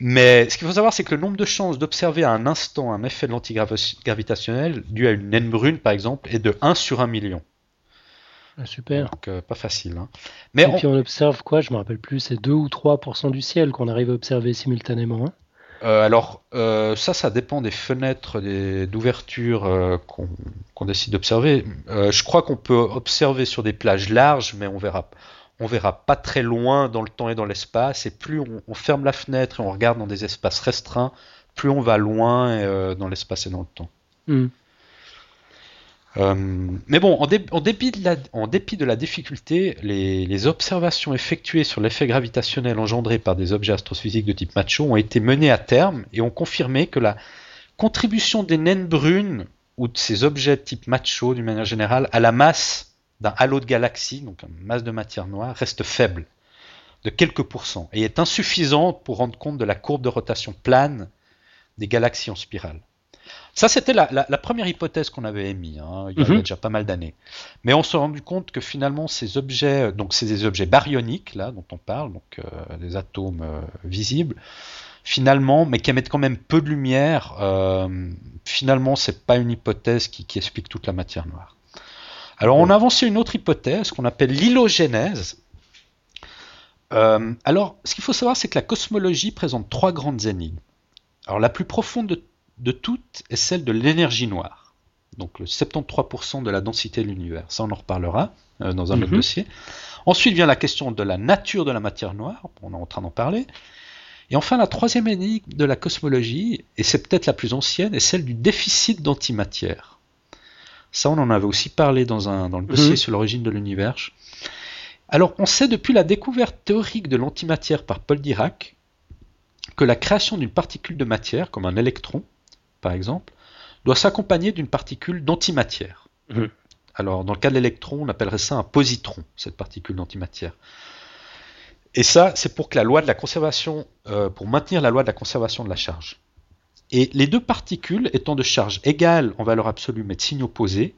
Mais ce qu'il faut savoir, c'est que le nombre de chances d'observer à un instant un effet de l'antigravitationnel dû à une naine brune, par exemple, est de 1 sur 1 million. Ah, Super. Donc euh, pas facile. hein. Mais Et on- puis on observe quoi? Je me rappelle plus, c'est 2 ou 3% du ciel qu'on arrive à observer simultanément. hein. Euh, alors, euh, ça, ça dépend des fenêtres des- d'ouverture euh, qu'on décide d'observer. Euh, je crois qu'on peut observer sur des plages larges, mais on verra, on verra pas très loin dans le temps et dans l'espace. Et plus on, ferme la fenêtre et on regarde dans des espaces restreints, plus on va loin dans l'espace et dans le temps. Hmm. Euh, mais bon, en, dé- en dépit, de la, difficulté, les, observations effectuées sur l'effet gravitationnel engendré par des objets astrophysiques de type macho ont été menées à terme et ont confirmé que la contribution des naines brunes ou de ces objets type macho d'une manière générale à la masse d'un halo de galaxie, donc une masse de matière noire, reste faible, de quelques pourcents, et est insuffisante pour rendre compte de la courbe de rotation plane des galaxies en spirale. Ça, c'était la, la- la première hypothèse qu'on avait émise, hein, il y a, Mhm. déjà pas mal d'années. Mais on s'est rendu compte que finalement, ces objets, donc c'est des objets baryoniques, là, dont on parle, donc euh, des atomes euh, visibles, finalement, mais qui émettent quand même peu de lumière, euh, finalement, c'est pas une hypothèse qui, qui explique toute la matière noire. Alors, on a avancé une autre hypothèse qu'on appelle l'hylogénèse. Euh, alors, ce qu'il faut savoir, c'est que la cosmologie présente trois grandes énigmes. Alors, la plus profonde de, de toutes est celle de l'énergie noire. Donc, le 73% de la densité de l'univers. Ça, on en reparlera euh, dans un autre Mhm. dossier. Ensuite vient la question de la nature de la matière noire. On est en train d'en parler. Et enfin, la troisième énigme de la cosmologie, et c'est peut-être la plus ancienne, est celle du déficit d'antimatière. Ça, on en avait aussi parlé dans, un, dans le dossier Mhm. sur l'origine de l'univers. Alors, on sait depuis la découverte théorique de l'antimatière par Paul Dirac que la création d'une particule de matière, comme un électron, par exemple, doit s'accompagner d'une particule d'antimatière. Mhm. Alors, dans le cas de l'électron, on appellerait ça un positron, cette particule d'antimatière. Et ça, c'est pour que la loi de la conservation, euh, pour maintenir la loi de la conservation de la charge. Et les deux particules étant de charge égale en valeur absolue mais de signe opposé,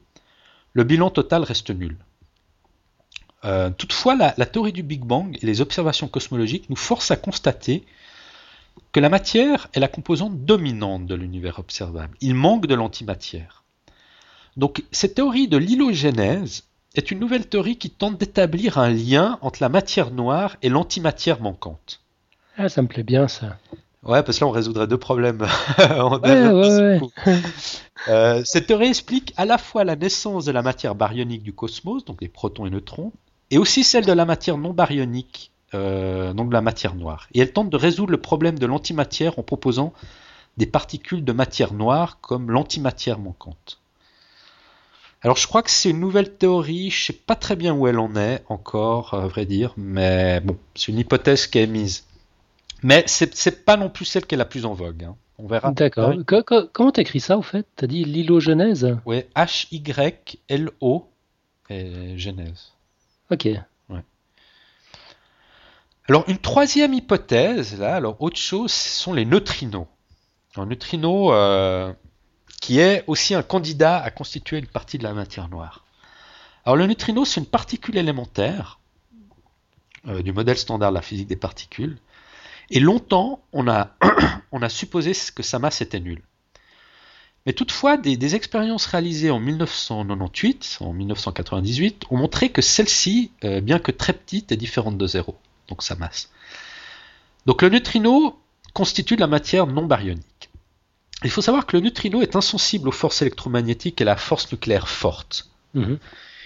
le bilan total reste nul. Euh, toutefois, la, théorie du Big Bang et les observations cosmologiques nous forcent à constater que la matière est la composante dominante de l'univers observable. Il manque de l'antimatière. Donc cette théorie de l'hylogénèse est une nouvelle théorie qui tente d'établir un lien entre la matière noire et l'antimatière manquante. Ah, ça me plaît bien ça. Ouais, parce que là on résoudrait deux problèmes. Euh, cette théorie explique à la fois la naissance de la matière baryonique du cosmos, donc les protons et neutrons, et aussi celle de la matière non baryonique, euh, donc de la matière noire. Et elle tente de résoudre le problème de l'antimatière en proposant des particules de matière noire comme l'antimatière manquante. Alors je crois que c'est une nouvelle théorie, je sais pas très bien où elle en est encore, à vrai dire, mais bon, c'est une hypothèse qui est mise. Mais c'est pas non plus celle qui est la plus en vogue. Hein. On verra. D'accord. Comment t'écris ça, au fait? T'as dit l'hylogenèse Oui, H-Y-L-O et genèse. Ok. Alors, une troisième hypothèse, là, alors autre chose, ce sont les neutrinos. Un neutrino euh, qui est aussi un candidat à constituer une partie de la matière noire. Alors, le neutrino, c'est une particule élémentaire euh, du modèle standard de la physique des particules. Et longtemps, on a, supposé que sa masse était nulle. Mais toutefois, des, expériences réalisées en 1998, en 1998, ont montré que celle-ci, euh, bien que très petite, est différente de zéro, donc sa masse. Donc le neutrino constitue de la matière non baryonique. Il faut savoir que le neutrino est insensible aux forces électromagnétiques et à la force nucléaire forte. Mhm.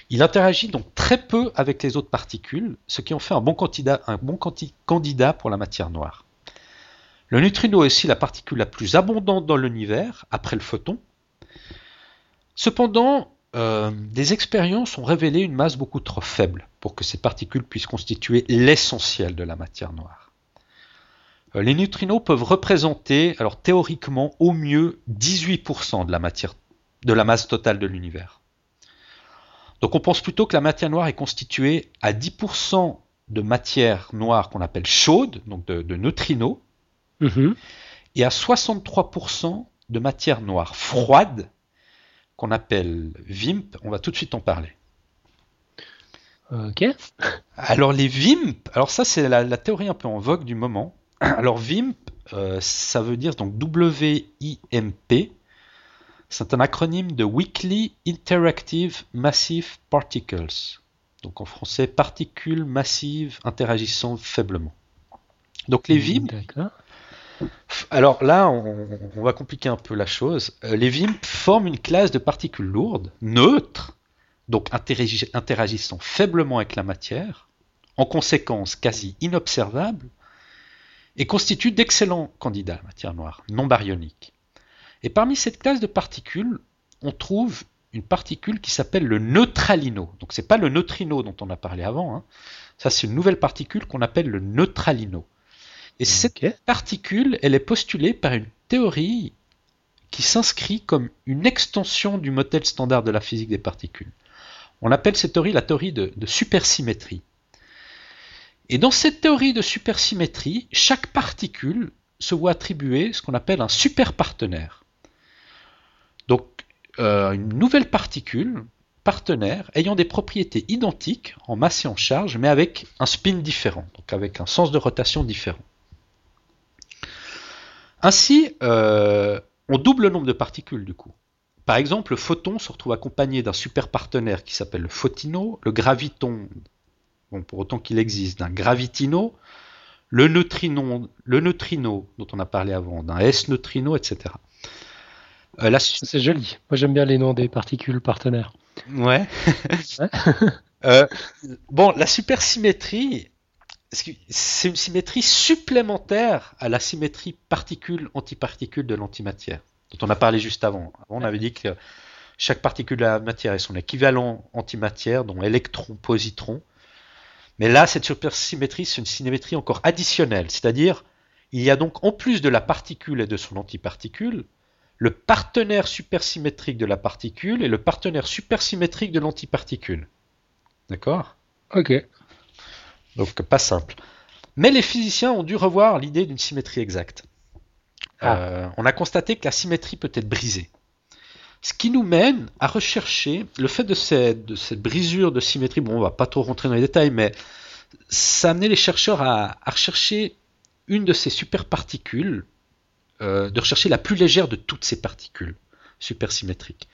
Il interagit donc très peu avec les autres particules, ce qui en fait un bon candidat, un bon candidat pour la matière noire. Le neutrino est aussi la particule la plus abondante dans l'univers, après le photon. Cependant, euh, des expériences ont révélé une masse beaucoup trop faible pour que ces particules puissent constituer l'essentiel de la matière noire. Euh, les neutrinos peuvent représenter, alors théoriquement, au mieux 18% de la matière, de la masse totale de l'univers. Donc on pense plutôt que la matière noire est constituée à 10% de matière noire qu'on appelle chaude, donc de neutrinos, Mhm. et à 63% de matière noire froide qu'on appelle VIMP. On va tout de suite en parler. Ok. Alors les VIMP, alors ça c'est la, théorie un peu en vogue du moment. Alors VIMP, euh, ça veut dire donc W-I-M-P. C'est un acronyme de Weakly Interactive Massive Particles. Donc en français, particules massives interagissant faiblement. Donc les VIMP, alors là, on, va compliquer un peu la chose. Euh, les VIMP forment une classe de particules lourdes, neutres, donc interagissant faiblement avec la matière, en conséquence quasi inobservables, et constituent d'excellents candidats à la matière noire, non baryoniques. Et parmi cette classe de particules, on trouve une particule qui s'appelle le neutralino. Donc c'est pas le neutrino dont on a parlé avant, hein. ça c'est une nouvelle particule qu'on appelle le neutralino. Et cette particule, elle est postulée par une théorie qui s'inscrit comme une extension du modèle standard de la physique des particules. On appelle cette théorie la théorie de, supersymétrie. Et dans cette théorie de supersymétrie, chaque particule se voit attribuer ce qu'on appelle un superpartenaire. Donc, euh, une nouvelle particule partenaire ayant des propriétés identiques en masse et en charge, mais avec un spin différent, donc avec un sens de rotation différent. Ainsi, euh, on double le nombre de particules du coup. Par exemple, le photon se retrouve accompagné d'un super partenaire qui s'appelle le photino, le graviton, bon, pour autant qu'il existe, d'un gravitino, le neutrino, le neutrino dont on a parlé avant, d'un S-neutrino, etc. Euh, C'est joli. Moi j'aime bien les noms des particules partenaires. Ouais. Euh, bon, la supersymétrie, c'est une symétrie supplémentaire à la symétrie particule-antiparticule de l'antimatière, dont on a parlé juste avant. on avait dit que chaque particule de la matière est son équivalent antimatière, dont électron, positron. Mais là, cette supersymétrie, c'est une symétrie encore additionnelle, c'est-à-dire il y a donc en plus de la particule et de son antiparticule, le partenaire supersymétrique de la particule et le partenaire supersymétrique de l'antiparticule. D'accord? Ok. Donc pas simple. Mais les physiciens ont dû revoir l'idée d'une symétrie exacte. Ah. Euh, on a constaté que la symétrie peut être brisée. Ce qui nous mène à rechercher le fait de cette, de cette brisure de symétrie. Bon, on va pas trop rentrer dans les détails, mais ça a amené les chercheurs à, à rechercher une de ces superparticules, euh, de rechercher la plus légère de toutes ces particules supersymétriques.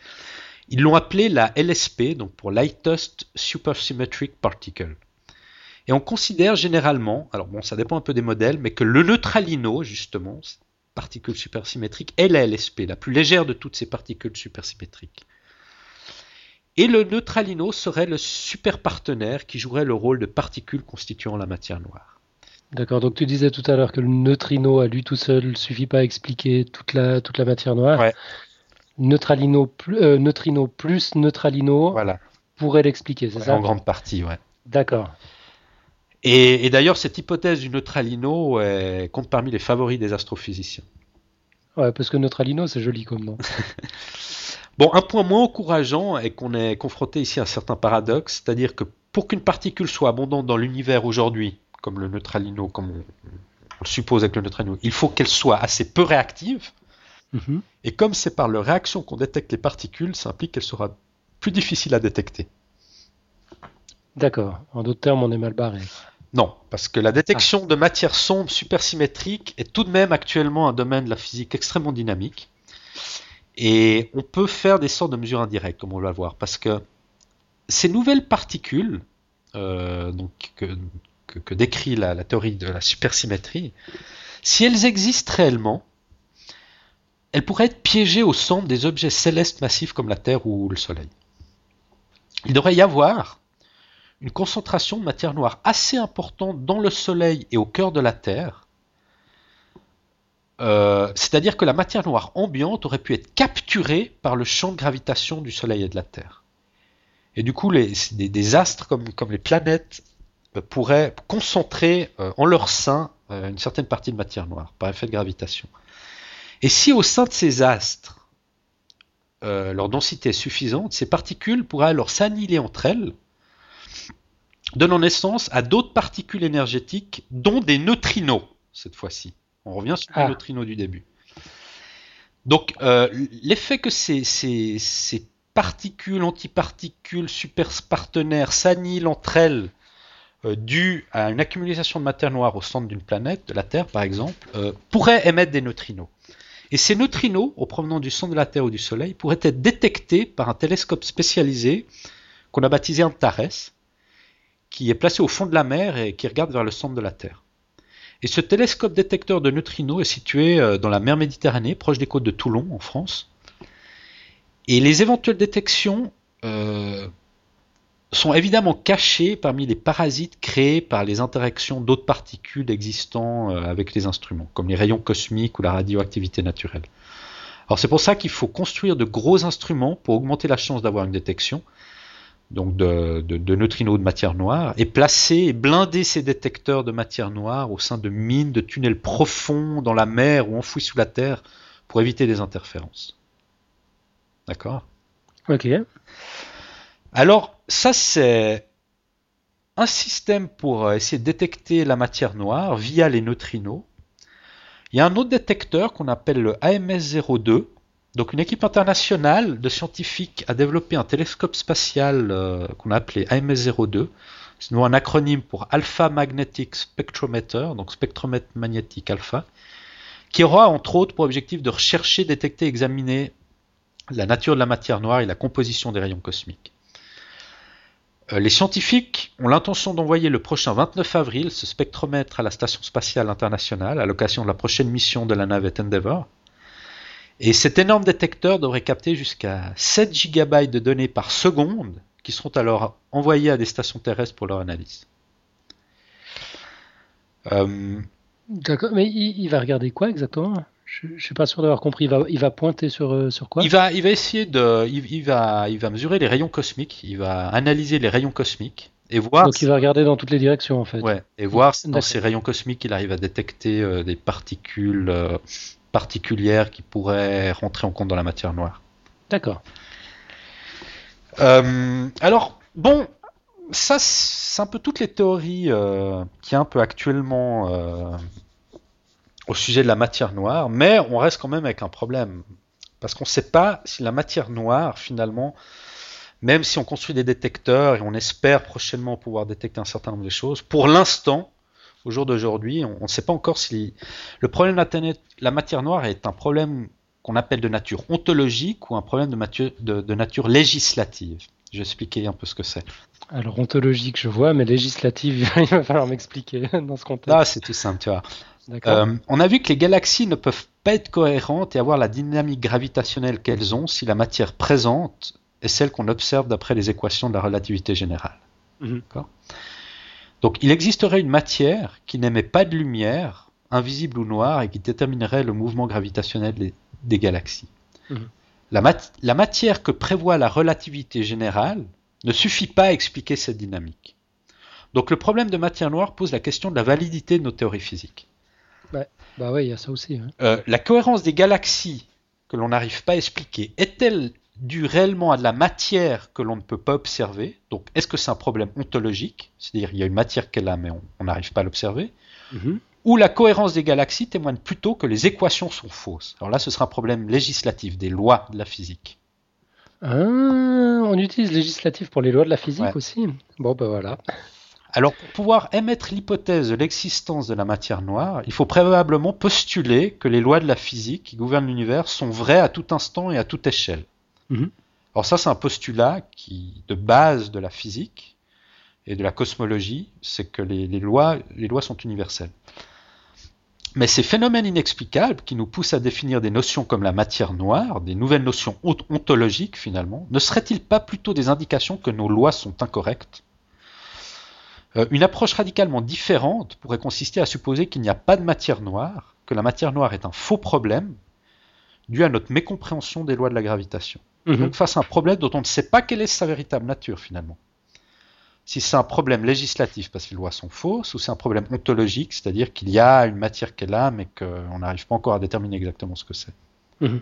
Ils l'ont appelée la LSP, donc pour Lightest Supersymmetric Particle. Et on considère généralement, alors bon, ça dépend un peu des modèles, mais que le neutralino, justement, cette particule supersymétrique, est la LSP, la plus légère de toutes ces particules supersymétriques. Et le neutralino serait le super partenaire qui jouerait le rôle de particule constituant la matière noire. D'accord, donc tu disais tout à l'heure que le neutrino à lui tout seul ne suffit pas à expliquer toute la, toute la matière noire. Ouais. Neutralino, plus, euh, neutrino plus neutralino Voilà, pourrait l'expliquer, c'est ça? en grande partie, ouais. D'accord. Et, et d'ailleurs, cette hypothèse du neutralino euh, compte parmi les favoris des astrophysiciens. Ouais, parce que neutralino, c'est joli comme nom. Bon, un point moins encourageant est qu'on est confronté ici à un certain paradoxe, c'est-à-dire que pour qu'une particule soit abondante dans l'univers aujourd'hui, comme le neutralino, comme on, on le suppose avec le neutralino, il faut qu'elle soit assez peu réactive, Mhm. et comme c'est par leur réaction qu'on détecte les particules, ça implique qu'elle sera plus difficile à détecter. D'accord. En d'autres termes, on est mal barré. Non, parce que la détection de matière sombre supersymétrique est tout de même actuellement un domaine de la physique extrêmement dynamique. Et on peut faire des sortes de mesures indirectes, comme on va voir, parce que ces nouvelles particules, euh, donc que, que- que décrit la, la théorie de la supersymétrie, si elles existent réellement, elles pourraient être piégées au centre des objets célestes massifs comme la Terre ou le Soleil. Il devrait y avoir une concentration de matière noire assez importante dans le Soleil et au cœur de la Terre. Euh, C'est-à-dire que la matière noire ambiante aurait pu être capturée par le champ de gravitation du Soleil et de la Terre. Et du coup, des, astres comme, les planètes euh, pourraient concentrer euh, en leur sein une certaine partie de matière noire par effet de gravitation. Et si au sein de ces astres, leur densité est suffisante, ces particules pourraient alors s'annihiler entre elles donnant naissance à d'autres particules énergétiques, dont des neutrinos, cette fois-ci. On revient sur Ah. les neutrinos du début. Donc, euh, l'effet que ces, ces- ces particules, antiparticules, super partenaires s'annihilent entre elles, euh, dû à une accumulation de matière noire au centre d'une planète, de la Terre par exemple, euh, pourrait émettre des neutrinos. Et ces neutrinos, au provenant du centre de la Terre ou du Soleil, pourraient être détectés par un télescope spécialisé qu'on a baptisé Antares, qui est placé au fond de la mer et qui regarde vers le centre de la Terre. Et ce télescope détecteur de neutrinos est situé euh, dans la mer Méditerranée, proche des côtes de Toulon, en France. Et les éventuelles détections euh, sont évidemment cachées parmi les parasites créés par les interactions d'autres particules existant euh, avec les instruments, comme les rayons cosmiques ou la radioactivité naturelle. Alors c'est pour ça qu'il faut construire de gros instruments pour augmenter la chance d'avoir une détection donc de, de, de neutrinos de matière noire, et placer et blinder ces détecteurs de matière noire au sein de mines, de tunnels profonds dans la mer ou enfouis sous la terre pour éviter des interférences. D'accord? Ok. Alors, ça c'est un système pour euh, essayer de détecter la matière noire via les neutrinos. Il y a un autre détecteur qu'on appelle le AMS-02. Donc une équipe internationale de scientifiques a développé un télescope spatial euh, qu'on a appelé AMS-02. C'est nous un acronyme pour Alpha Magnetic Spectrometer, donc spectromètre magnétique alpha, qui aura entre autres pour objectif de rechercher, détecter, examiner la nature de la matière noire et la composition des rayons cosmiques. Euh, les scientifiques ont l'intention d'envoyer le prochain 29 avril ce spectromètre à la Station spatiale internationale à l'occasion de la prochaine mission de la navette Endeavour. Et cet énorme détecteur devrait capter jusqu'à 7 GB de données par seconde qui seront alors envoyées à des stations terrestres pour leur analyse. Euh, D'accord. Mais il, il va regarder quoi exactement? Je, je suis pas sûr d'avoir compris. Il va, il va pointer sur, euh, sur quoi? Il, va, il va essayer de. Il, il va, il va mesurer les rayons cosmiques, il va analyser les rayons cosmiques et voir. Donc il va regarder dans toutes les directions en fait. Ouais, et voir si dans ces rayons cosmiques il arrive à détecter euh, des particules particulières qui pourraient rentrer en compte dans la matière noire. D'accord. Euh, alors, bon, ça, c'est un peu toutes les théories euh, qui un peu actuellement euh, au sujet de la matière noire, mais on reste quand même avec un problème. Parce qu'on ne sait pas si la matière noire, finalement, même si on construit des détecteurs et on espère prochainement pouvoir détecter un certain nombre de choses, pour l'instant, au jour d'aujourd'hui, on ne sait pas encore si le problème de la matière noire est un problème qu'on appelle de nature ontologique ou un problème de, nature législative. Je vais expliquer un peu ce que c'est. Alors ontologique, je vois, mais législative, il va falloir m'expliquer dans ce contexte. Ah, c'est tout simple, tu vois. Euh, on a vu que les galaxies ne peuvent pas être cohérentes et avoir la dynamique gravitationnelle qu'elles ont si la matière présente est celle qu'on observe d'après les équations de la relativité générale. Mhm. Donc il existerait une matière qui n'émet pas de lumière, invisible ou noire, et qui déterminerait le mouvement gravitationnel des, galaxies. Mhm. La, matière que prévoit la relativité générale ne suffit pas à expliquer cette dynamique. Donc le problème de matière noire pose la question de la validité de nos théories physiques. bah oui, il y a ça aussi. Hein. Euh, la cohérence des galaxies que l'on n'arrive pas à expliquer est-elle due réellement à de la matière que l'on ne peut pas observer Donc est-ce que c'est un problème ontologique? C'est-à-dire il y a une matière qu'elle a mais on n'arrive pas à l'observer mhm où la cohérence des galaxies témoigne plutôt que les équations sont fausses. Alors là, ce sera un problème législatif, des lois de la physique. Ah, on utilise législatif pour les lois de la physique aussi. Bon, ben voilà. Alors, pour pouvoir émettre l'hypothèse de l'existence de la matière noire, il faut préalablement postuler que les lois de la physique qui gouvernent l'univers sont vraies à tout instant et à toute échelle. Mhm. Alors ça, c'est un postulat qui, de base de la physique et de la cosmologie, c'est que les, lois, les lois sont universelles. Mais ces phénomènes inexplicables qui nous poussent à définir des notions comme la matière noire, des nouvelles notions ontologiques finalement, ne seraient-ils pas plutôt des indications que nos lois sont incorrectes? Euh, Une approche radicalement différente pourrait consister à supposer qu'il n'y a pas de matière noire, que la matière noire est un faux problème dû à notre mécompréhension des lois de la gravitation. Mhm. Donc face à un problème dont on ne sait pas quelle est sa véritable nature finalement si c'est un problème législatif parce que les lois sont fausses, ou c'est un problème ontologique, c'est-à-dire qu'il y a une matière qui est là, mais qu'on n'arrive pas encore à déterminer exactement ce que c'est. Mhm.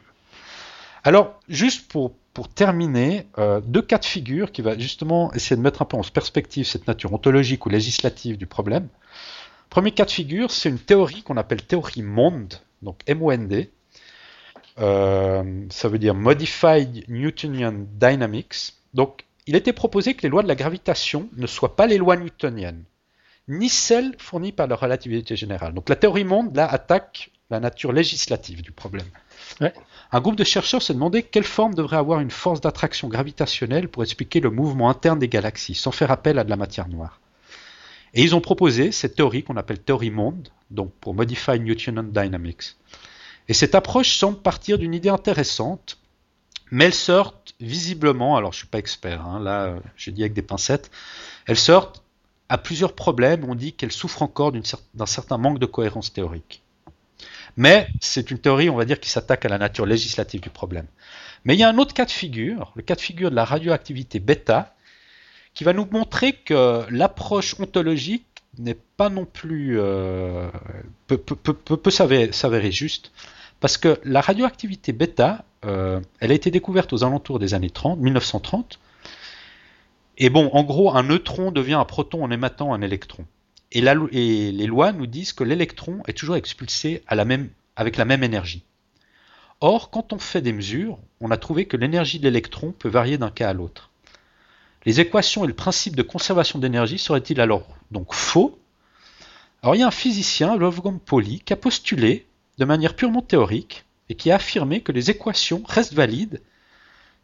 Alors, juste pour, pour terminer, euh, deux cas de figure qui va justement essayer de mettre un peu en perspective cette nature ontologique ou législative du problème. Premier cas de figure, c'est une théorie qu'on appelle théorie monde, donc M-O-N-D. Euh, ça veut dire Modified Newtonian Dynamics. Donc, il était proposé que les lois de la gravitation ne soient pas les lois newtoniennes, ni celles fournies par la relativité générale. Donc la théorie monde, là, attaque la nature législative du problème. Un groupe de chercheurs s'est demandé quelle forme devrait avoir une force d'attraction gravitationnelle pour expliquer le mouvement interne des galaxies, sans faire appel à de la matière noire. Et ils ont proposé cette théorie qu'on appelle théorie monde, donc pour Modify Newtonian Dynamics. Et cette approche semble partir d'une idée intéressante mais elles sortent visiblement, alors je suis pas expert, hein, là je dis avec des pincettes, elles sortent à plusieurs problèmes, on dit qu'elles souffrent encore d'un certain manque de cohérence théorique. Mais c'est une théorie, on va dire, qui s'attaque à la nature législative du problème. Mais il y a un autre cas de figure, le cas de figure de la radioactivité bêta, qui va nous montrer que l'approche ontologique n'est pas non plus euh, peut s'avérer juste, parce que la radioactivité bêta, euh, elle a été découverte aux alentours des années 30, 1930. Et bon, en gros, un neutron devient un proton en émettant un électron. Et, les lois nous disent que l'électron est toujours expulsé avec la même énergie. Or, quand on fait des mesures, on a trouvé que l'énergie de l'électron peut varier d'un cas à l'autre. Les équations et le principe de conservation d'énergie seraient-ils alors donc faux? Alors il y a un physicien, Wolfgang Pauli, qui a postulé de manière purement théorique et qui a affirmé que les équations restent valides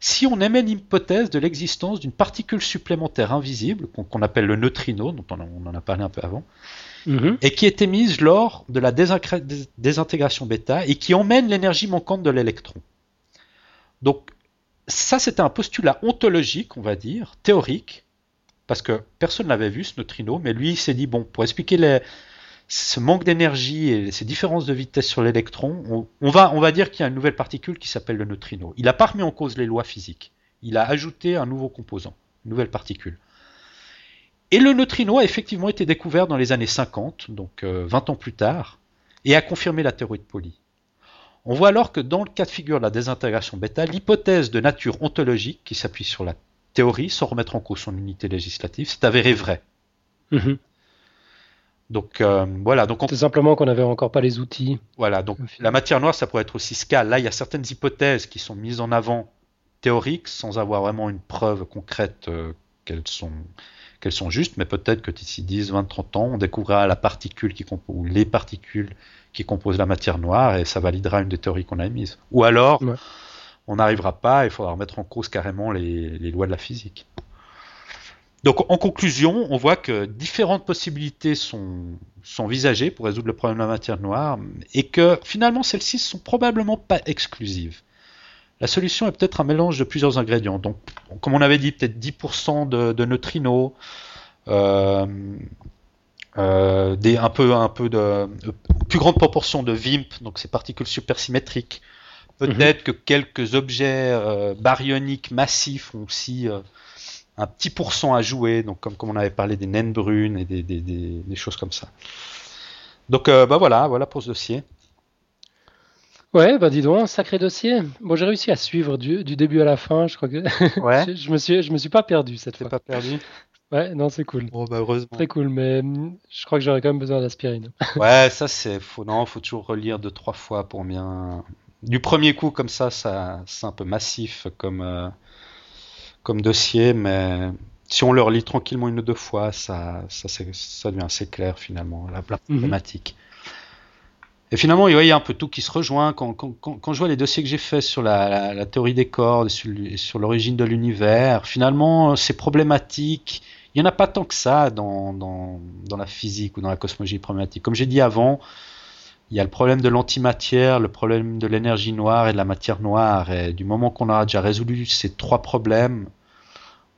si on émet l'hypothèse de l'existence d'une particule supplémentaire invisible, qu'on appelle le neutrino, dont on en a parlé un peu avant, mhm. et qui est émise lors de la désintégration bêta et qui emmène l'énergie manquante de l'électron. Donc ça, c'était un postulat ontologique, on va dire, théorique, parce que personne n'avait vu ce neutrino, mais lui il s'est dit, bon, pour expliquer les, ce manque d'énergie et ces différences de vitesse sur l'électron, on, va, dire qu'il y a une nouvelle particule qui s'appelle le neutrino. Il n'a pas remis en cause les lois physiques. Il a ajouté un nouveau composant, une nouvelle particule. Et le neutrino a effectivement été découvert dans les années 50, donc 20 euh, ans plus tard, et a confirmé la théorie de Pauli. On voit alors que dans le cas de figure de la désintégration bêta, l'hypothèse de nature ontologique, qui s'appuie sur la théorie sans remettre en cause son unité législative, s'est avérée vraie. Mhm. Donc euh, voilà, donc on... C'est simplement qu'on n'avait encore pas les outils. voilà, donc la matière noire, ça pourrait être aussi scale. Là, il y a certaines hypothèses qui sont mises en avant théoriques sans avoir vraiment une preuve concrète euh, qu'elles sont qu'elles sont justes, mais peut-être que d'ici 10, 20, 30 ans, on découvrira la particule qui ou les particules qui composent la matière noire et ça validera une des théories qu'on a émises. Ou alors, Ouais. on n'arrivera pas, il faudra remettre en cause carrément les, les lois de la physique. Donc en conclusion, on voit que différentes possibilités sont, sont envisagées pour résoudre le problème de la matière noire et que finalement celles-ci sont probablement pas exclusives. La solution est peut-être un mélange de plusieurs ingrédients. Donc, comme on avait dit, peut-être 10% de, de neutrinos, euh, euh, des, un peu, un peu de plus grande proportion de VIMP, donc ces particules supersymétriques. Peut-être que quelques objets euh, baryoniques massifs ont aussi un petit pourcent à jouer, donc comme, comme on avait parlé des naines brunes et des, des, des, des choses comme ça. Donc euh, bah voilà, voilà pour ce dossier. Ouais, bah dis donc, sacré dossier. Bon, j'ai réussi à suivre du, du début à la fin. Je crois que Ouais. je, je me suis, je me suis pas perdu cette T'es fois. pas perdu Ouais, non, c'est cool. Bon bah heureusement. Très cool, mais hum, je crois que j'aurais quand même besoin d'aspirine. Ouais, ça c'est faut non, faut toujours relire deux trois fois pour bien. Du premier coup comme ça, ça c'est un peu massif comme euh, comme dossier, mais si on le relit tranquillement une ou deux fois, ça ça ça devient assez clair finalement la, la problématique. Et finalement, il y a un peu tout qui se rejoint. Quand, quand, quand, quand je vois les dossiers que j'ai faits sur la, la, la théorie des cordes et sur, sur l'origine de l'univers, finalement, ces problématiques, il n'y en a pas tant que ça dans, dans, dans la physique ou dans la cosmologie problématique. Comme j'ai dit avant, il y a le problème de l'antimatière, le problème de l'énergie noire et de la matière noire. Et du moment qu'on aura déjà résolu ces trois problèmes,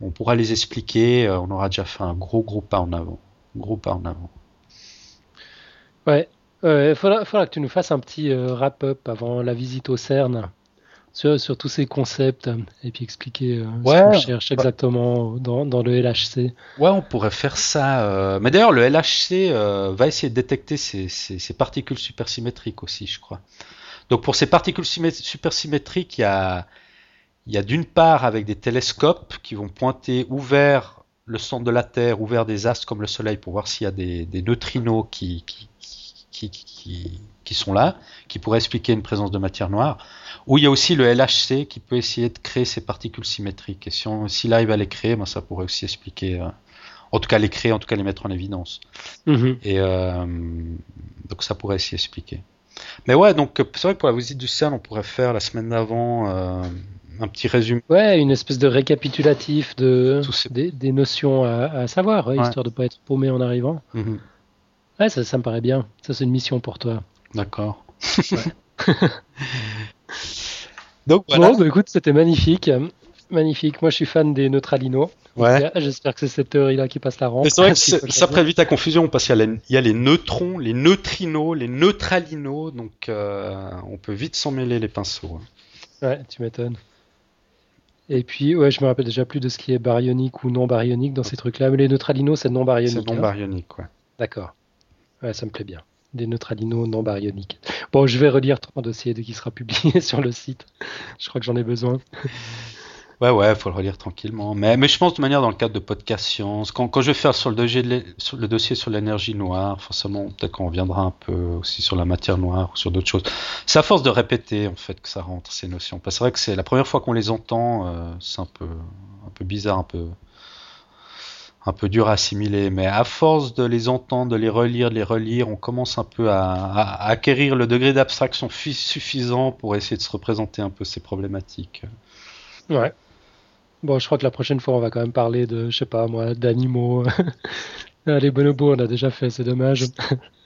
on pourra les expliquer. euh, On aura déjà fait un gros, gros pas en avant. Gros pas en avant. Ouais, il faudra, faudra que tu nous fasses un petit euh, wrap-up avant la visite au CERN sur, sur tous ces concepts et puis expliquer euh, Ouais. ce qu'on cherche exactement dans, dans le LHC. Ouais, on pourrait faire ça. euh, Mais d'ailleurs, le LHC euh, va essayer de détecter ces, ces- ces particules supersymétriques aussi, je crois. Donc pour ces particules symé- supersymétriques, il y a, il y a d'une part avec des télescopes qui vont pointer ou vers le centre de la Terre ou vers des astres comme le Soleil pour voir s'il y a des, des neutrinos qui, qui, qui, qui, qui sont là, qui pourraient expliquer une présence de matière noire. Ou il y a aussi le LHC qui peut essayer de créer ces particules symétriques. Et si on, s'il arrive à les créer, ben ça pourrait aussi expliquer, euh, en tout cas les créer, en tout cas les mettre en évidence. Mhm. Et euh, donc ça pourrait aussi expliquer. Mais ouais, donc c'est vrai que pour la visite du CERN, on pourrait faire la semaine d'avant euh, un petit résumé. Ouais, une espèce de récapitulatif de, ces- des, des notions à, à savoir, ouais, histoire de pas être paumé en arrivant. Mhm. Ouais, ça, ça me paraît bien. Ça, c'est une mission pour toi. D'accord. donc voilà. Bon, bah écoute, c'était magnifique. Magnifique. Moi, je suis fan des neutralinos. Ouais. J'espère que c'est cette théorie-là qui passe la rampe. Mais c'est vrai que ça prête vite à confusion parce qu'il y, a les- il y a les neutrons, les neutrinos, les neutralinos, donc euh, on peut vite s'en mêler les pinceaux. hein. Ouais, tu m'étonnes. Et puis, ouais, je me rappelle déjà plus de ce qui est baryonique ou non baryonique dans ces trucs-là. Mais les neutralinos, c'est non baryonique. C'est non hein. baryonique, ouais. D'accord. Ouais, ça me plaît bien. Des neutralinos non baryoniques. Bon, je vais relire ton dossier dès qu'il sera publié sur le site. Je crois que j'en ai besoin. Ouais, ouais, faut le relire tranquillement. Mais, je pense de manière dans le cadre de podcast science, quand, je vais faire sur le, dossier sur le dossier sur l'énergie noire, forcément, peut-être qu'on reviendra un peu aussi sur la matière noire ou sur d'autres choses. C'est à force de répéter, en fait, que ça rentre, ces notions. Parce que c'est vrai que c'est la première fois qu'on les entend, euh, c'est un peu, un peu bizarre, un peu, un peu dur à assimiler. Mais à force de les entendre, de les relire, de les relire, on commence un peu à, à- acquérir le degré d'abstraction fi- suffisant pour essayer de se représenter un peu ces problématiques. Ouais. Bon, je crois que la prochaine fois, on va quand même parler de, je sais pas moi, d'animaux. Ah, les bonobos, on a déjà fait, c'est dommage.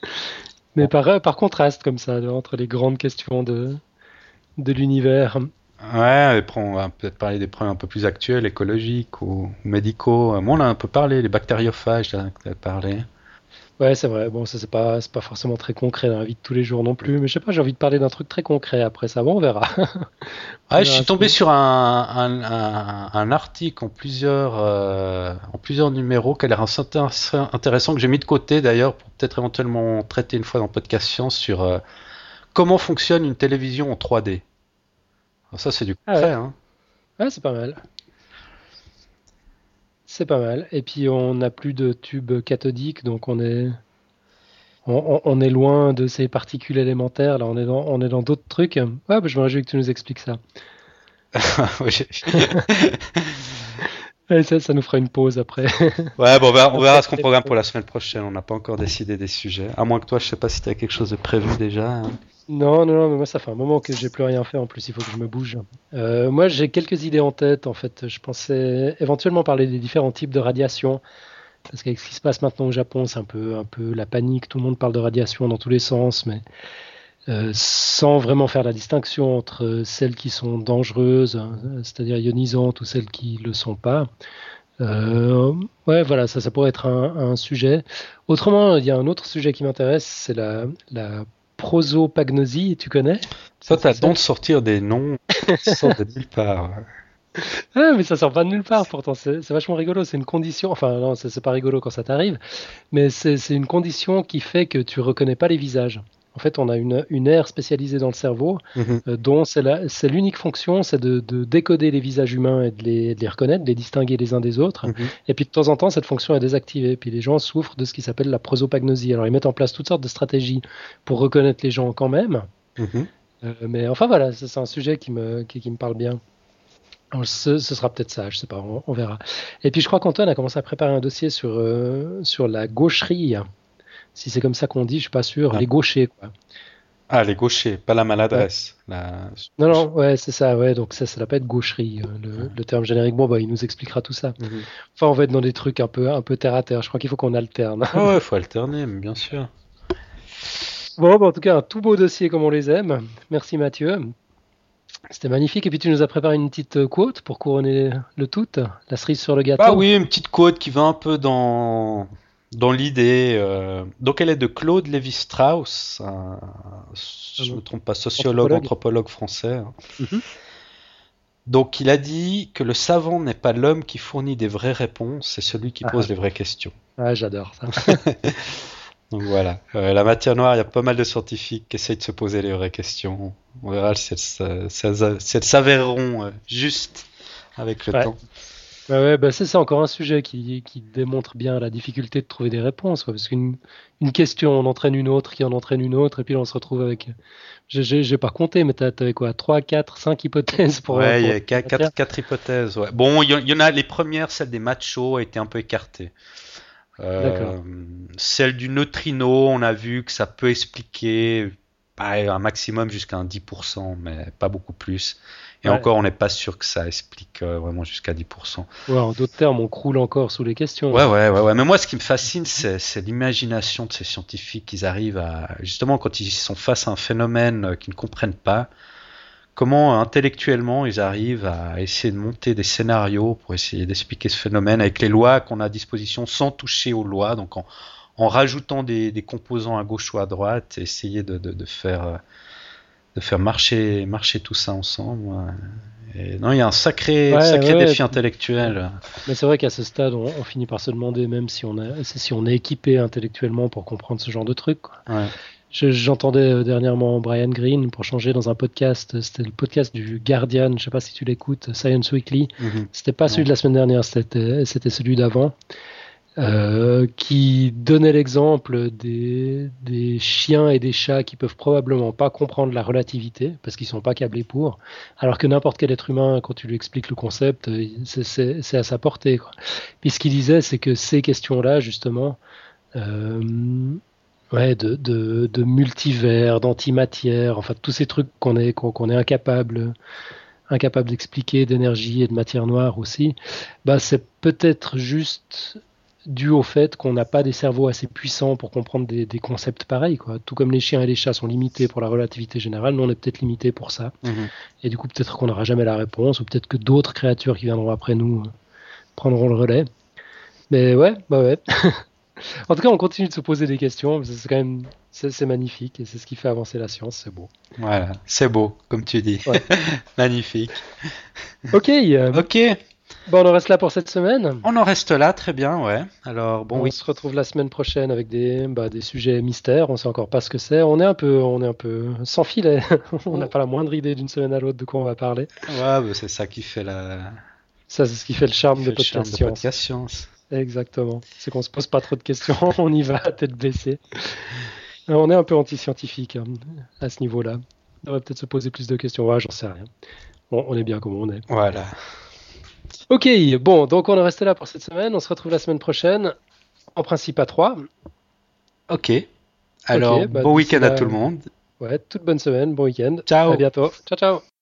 Mais par, par contraste, comme ça, entre les grandes questions de, de l'univers. Ouais, après, on va peut-être parler des problèmes un peu plus actuels, écologiques ou médicaux. Moi, on a un peu parlé, les bactériophages, tu as parlé. Ouais, c'est vrai. Bon, ça, c'est pas, c'est pas forcément très concret dans la vie de tous les jours non plus. Mais je sais pas, j'ai envie de parler d'un truc très concret après ça. Bon, on verra. Ah, je verra suis tombé sur un, un, un, un article en plusieurs, euh, en plusieurs numéros qui a l'air intéressant, que j'ai mis de côté d'ailleurs pour peut-être éventuellement traiter une fois dans Podcast Science sur euh, comment fonctionne une télévision en 3D. Alors ça, c'est du Ah concret. ouais. hein. Ouais, c'est pas mal. C'est pas mal. Et puis on n'a plus de tubes cathodiques, donc on est on, est loin de ces particules élémentaires. Là, on est dans on est dans d'autres trucs. Ouais, bah, je me réjouis que tu nous expliques ça. Et ça, ça nous fera une pause après. ouais, bon, on verra, on verra ce qu'on programme pour la semaine prochaine. On n'a pas encore décidé des sujets. À moins que toi, je sais pas si tu as quelque chose de prévu déjà. Non, non, non, mais moi ça fait un moment que j'ai plus rien fait. En plus, il faut que je me bouge. Euh, moi, j'ai quelques idées en tête. En fait, je pensais éventuellement parler des différents types de radiation. Parce qu'avec ce qui se passe maintenant au Japon, c'est un peu, un peu la panique. Tout le monde parle de radiation dans tous les sens, mais euh, sans vraiment faire la distinction entre celles qui sont dangereuses, hein, c'est-à-dire ionisantes, ou celles qui le sont pas. Euh, ouais, voilà, ça, ça pourrait être un, sujet. Autrement, il y a un autre sujet qui m'intéresse, c'est la prosopagnosie. Tu connais? Toi, Ça, t'as don de sortir des noms qui sortent de nulle part. Ah, mais ça sort pas de nulle part, pourtant. C'est vachement rigolo. C'est une condition. Enfin, non, c'est pas rigolo quand ça t'arrive. Mais c'est c'est une condition qui fait que tu reconnais pas les visages. En fait, on a une, une aire spécialisée dans le cerveau Mhm. euh, dont c'est l'unique fonction, c'est de, de décoder les visages humains et de les, de les reconnaître, de les distinguer les uns des autres. Mhm. Et puis de temps en temps, cette fonction est désactivée. Puis les gens souffrent de ce qui s'appelle la prosopagnosie. Alors ils mettent en place toutes sortes de stratégies pour reconnaître les gens quand même. Mhm. Euh, mais enfin voilà, c'est un sujet qui me, qui, qui me parle bien. Ce, ce sera peut-être ça, je sais pas, on, on verra. Et puis je crois qu'Antoine a commencé à préparer un dossier sur, euh, sur la gaucherie. Si c'est comme ça qu'on dit, je suis pas sûr. Ah. Les gauchers, quoi. Ah, les gauchers, pas la maladresse. La- Non, non, ouais, c'est ça, ouais, donc ça, ça doit pas être gaucherie, euh, le, le terme générique. Bon, bah, il nous expliquera tout ça. Mhm. Enfin, on va être dans des trucs un peu, un peu terre à terre. Je crois qu'il faut qu'on alterne. Ah ouais, faut alterner, bien sûr. Bon, bah, en tout cas, un tout beau dossier comme on les aime. Merci Mathieu. C'était magnifique. Et puis tu nous as préparé une petite euh, quote pour couronner le tout, la cerise sur le gâteau. Bah oui, une petite quote qui va un peu dans, dans l'idée. euh, Donc elle est de Claude Lévi-Strauss, un, si je ne me trompe pas, sociologue, Anthropologue. anthropologue français. Mhm. Donc il a dit que le savant n'est pas l'homme qui fournit des vraies réponses, c'est celui qui Ah. pose les vraies questions. Ah, j'adore ça. Donc voilà, Euh, la matière noire, il y a pas mal de scientifiques qui essayent de se poser les vraies questions. On verra si elles s'avéreront euh, justes avec le Ouais. temps. Ouais, ouais, bah ça, c'est encore un sujet qui, qui démontre bien la difficulté de trouver des réponses. quoi, parce qu'une une question en entraîne une autre, qui en entraîne une autre, et puis là, on se retrouve avec. J'ai- pas compté, mais t'as- t'avais quoi 3, 4, 5 hypothèses pour. ouais, il y a qua- quatre, quatre hypothèses. Ouais. Bon, il y, en- il y en a les premières, celle des machos a été un peu écartée. Euh, D'accord. celle du neutrino, on a vu que ça peut expliquer un maximum jusqu'à un 10%, mais pas beaucoup plus. Et Ouais. encore, on n'est pas sûr que ça explique euh, vraiment jusqu'à 10%. Ouais, en d'autres termes, on croule encore sous les questions. Ouais, ouais, ouais, ouais. Mais moi, ce qui me fascine, c'est l'imagination de ces scientifiques. Ils arrivent à, justement, quand ils sont face à un phénomène euh, qu'ils ne comprennent pas, comment intellectuellement ils arrivent à essayer de monter des scénarios pour essayer d'expliquer ce phénomène avec les lois qu'on a à disposition sans toucher aux lois, donc en, en rajoutant des, des composants à gauche ou à droite, essayer de, de, de faire, euh, de faire marcher, marcher tout ça ensemble. Et non, il y a un sacré, Ouais, sacré ouais, défi intellectuel. Mais c'est vrai qu'à ce stade, on, on finit par se demander même si on, a, si on est équipé intellectuellement pour comprendre ce genre de truc. Ouais. J'entendais euh, dernièrement Brian Greene pour changer dans un podcast. C'était le podcast du Guardian. Je sais pas si tu l'écoutes, Science Weekly. Mhm. C'était pas celui de la semaine dernière, c'était celui d'avant, euh, qui donnait l'exemple des, des chiens et des chats qui peuvent probablement pas comprendre la relativité parce qu'ils sont pas câblés pour, alors que n'importe quel être humain, quand tu lui expliques le concept, euh, c'est- à sa portée. Quoi. Puis ce qu'il disait, c'est que ces questions-là, justement, euh, ouais, de, de, de multivers, d'antimatière, enfin tous ces trucs qu'on est qu'on est incapable incapable d'expliquer, d'énergie et de matière noire aussi, bah c'est peut-être juste dû au fait qu'on n'a pas des cerveaux assez puissants pour comprendre des, des concepts pareils. Quoi. Tout comme les chiens et les chats sont limités pour la relativité générale, nous on est peut-être limités pour ça. Mhm. Et du coup peut-être qu'on n'aura jamais la réponse, ou peut-être que d'autres créatures qui viendront après nous euh, prendront le relais. Mais ouais, bah ouais. en tout cas, on continue de se poser des questions, c'est quand même c'est c'est magnifique et c'est ce qui fait avancer la science, c'est beau. Voilà, c'est beau, comme tu dis. Ouais. Magnifique. Ok, euh, Ok, Bon, on en reste là pour cette semaine. On en reste là, très bien, ouais. Alors, bon, on oui. se retrouve la semaine prochaine avec des, bah, des sujets mystères. On sait encore pas ce que c'est. On est un peu, on est un peu sans filet. on n'a pas la moindre idée d'une semaine à l'autre de quoi on va parler. Ouais, bah, c'est ça qui fait la. Ça, c'est ce qui fait le charme de le charme Podcast de Science. Podcast Science. Exactement. C'est qu'on se pose pas trop de questions. on y va à tête baissée. On est un peu anti-scientifique hein, à ce niveau-là. On devrait peut-être se poser plus de questions. Ouais, j'en sais rien. Bon, on est bien comme on est. Voilà. Ok, bon, donc on est resté là pour cette semaine. On se retrouve la semaine prochaine. En principe à 3. Ok. Alors, bah, bon week-end à tout le monde. Ouais, toute bonne semaine, bon week-end. Ciao. À bientôt. Ciao, ciao.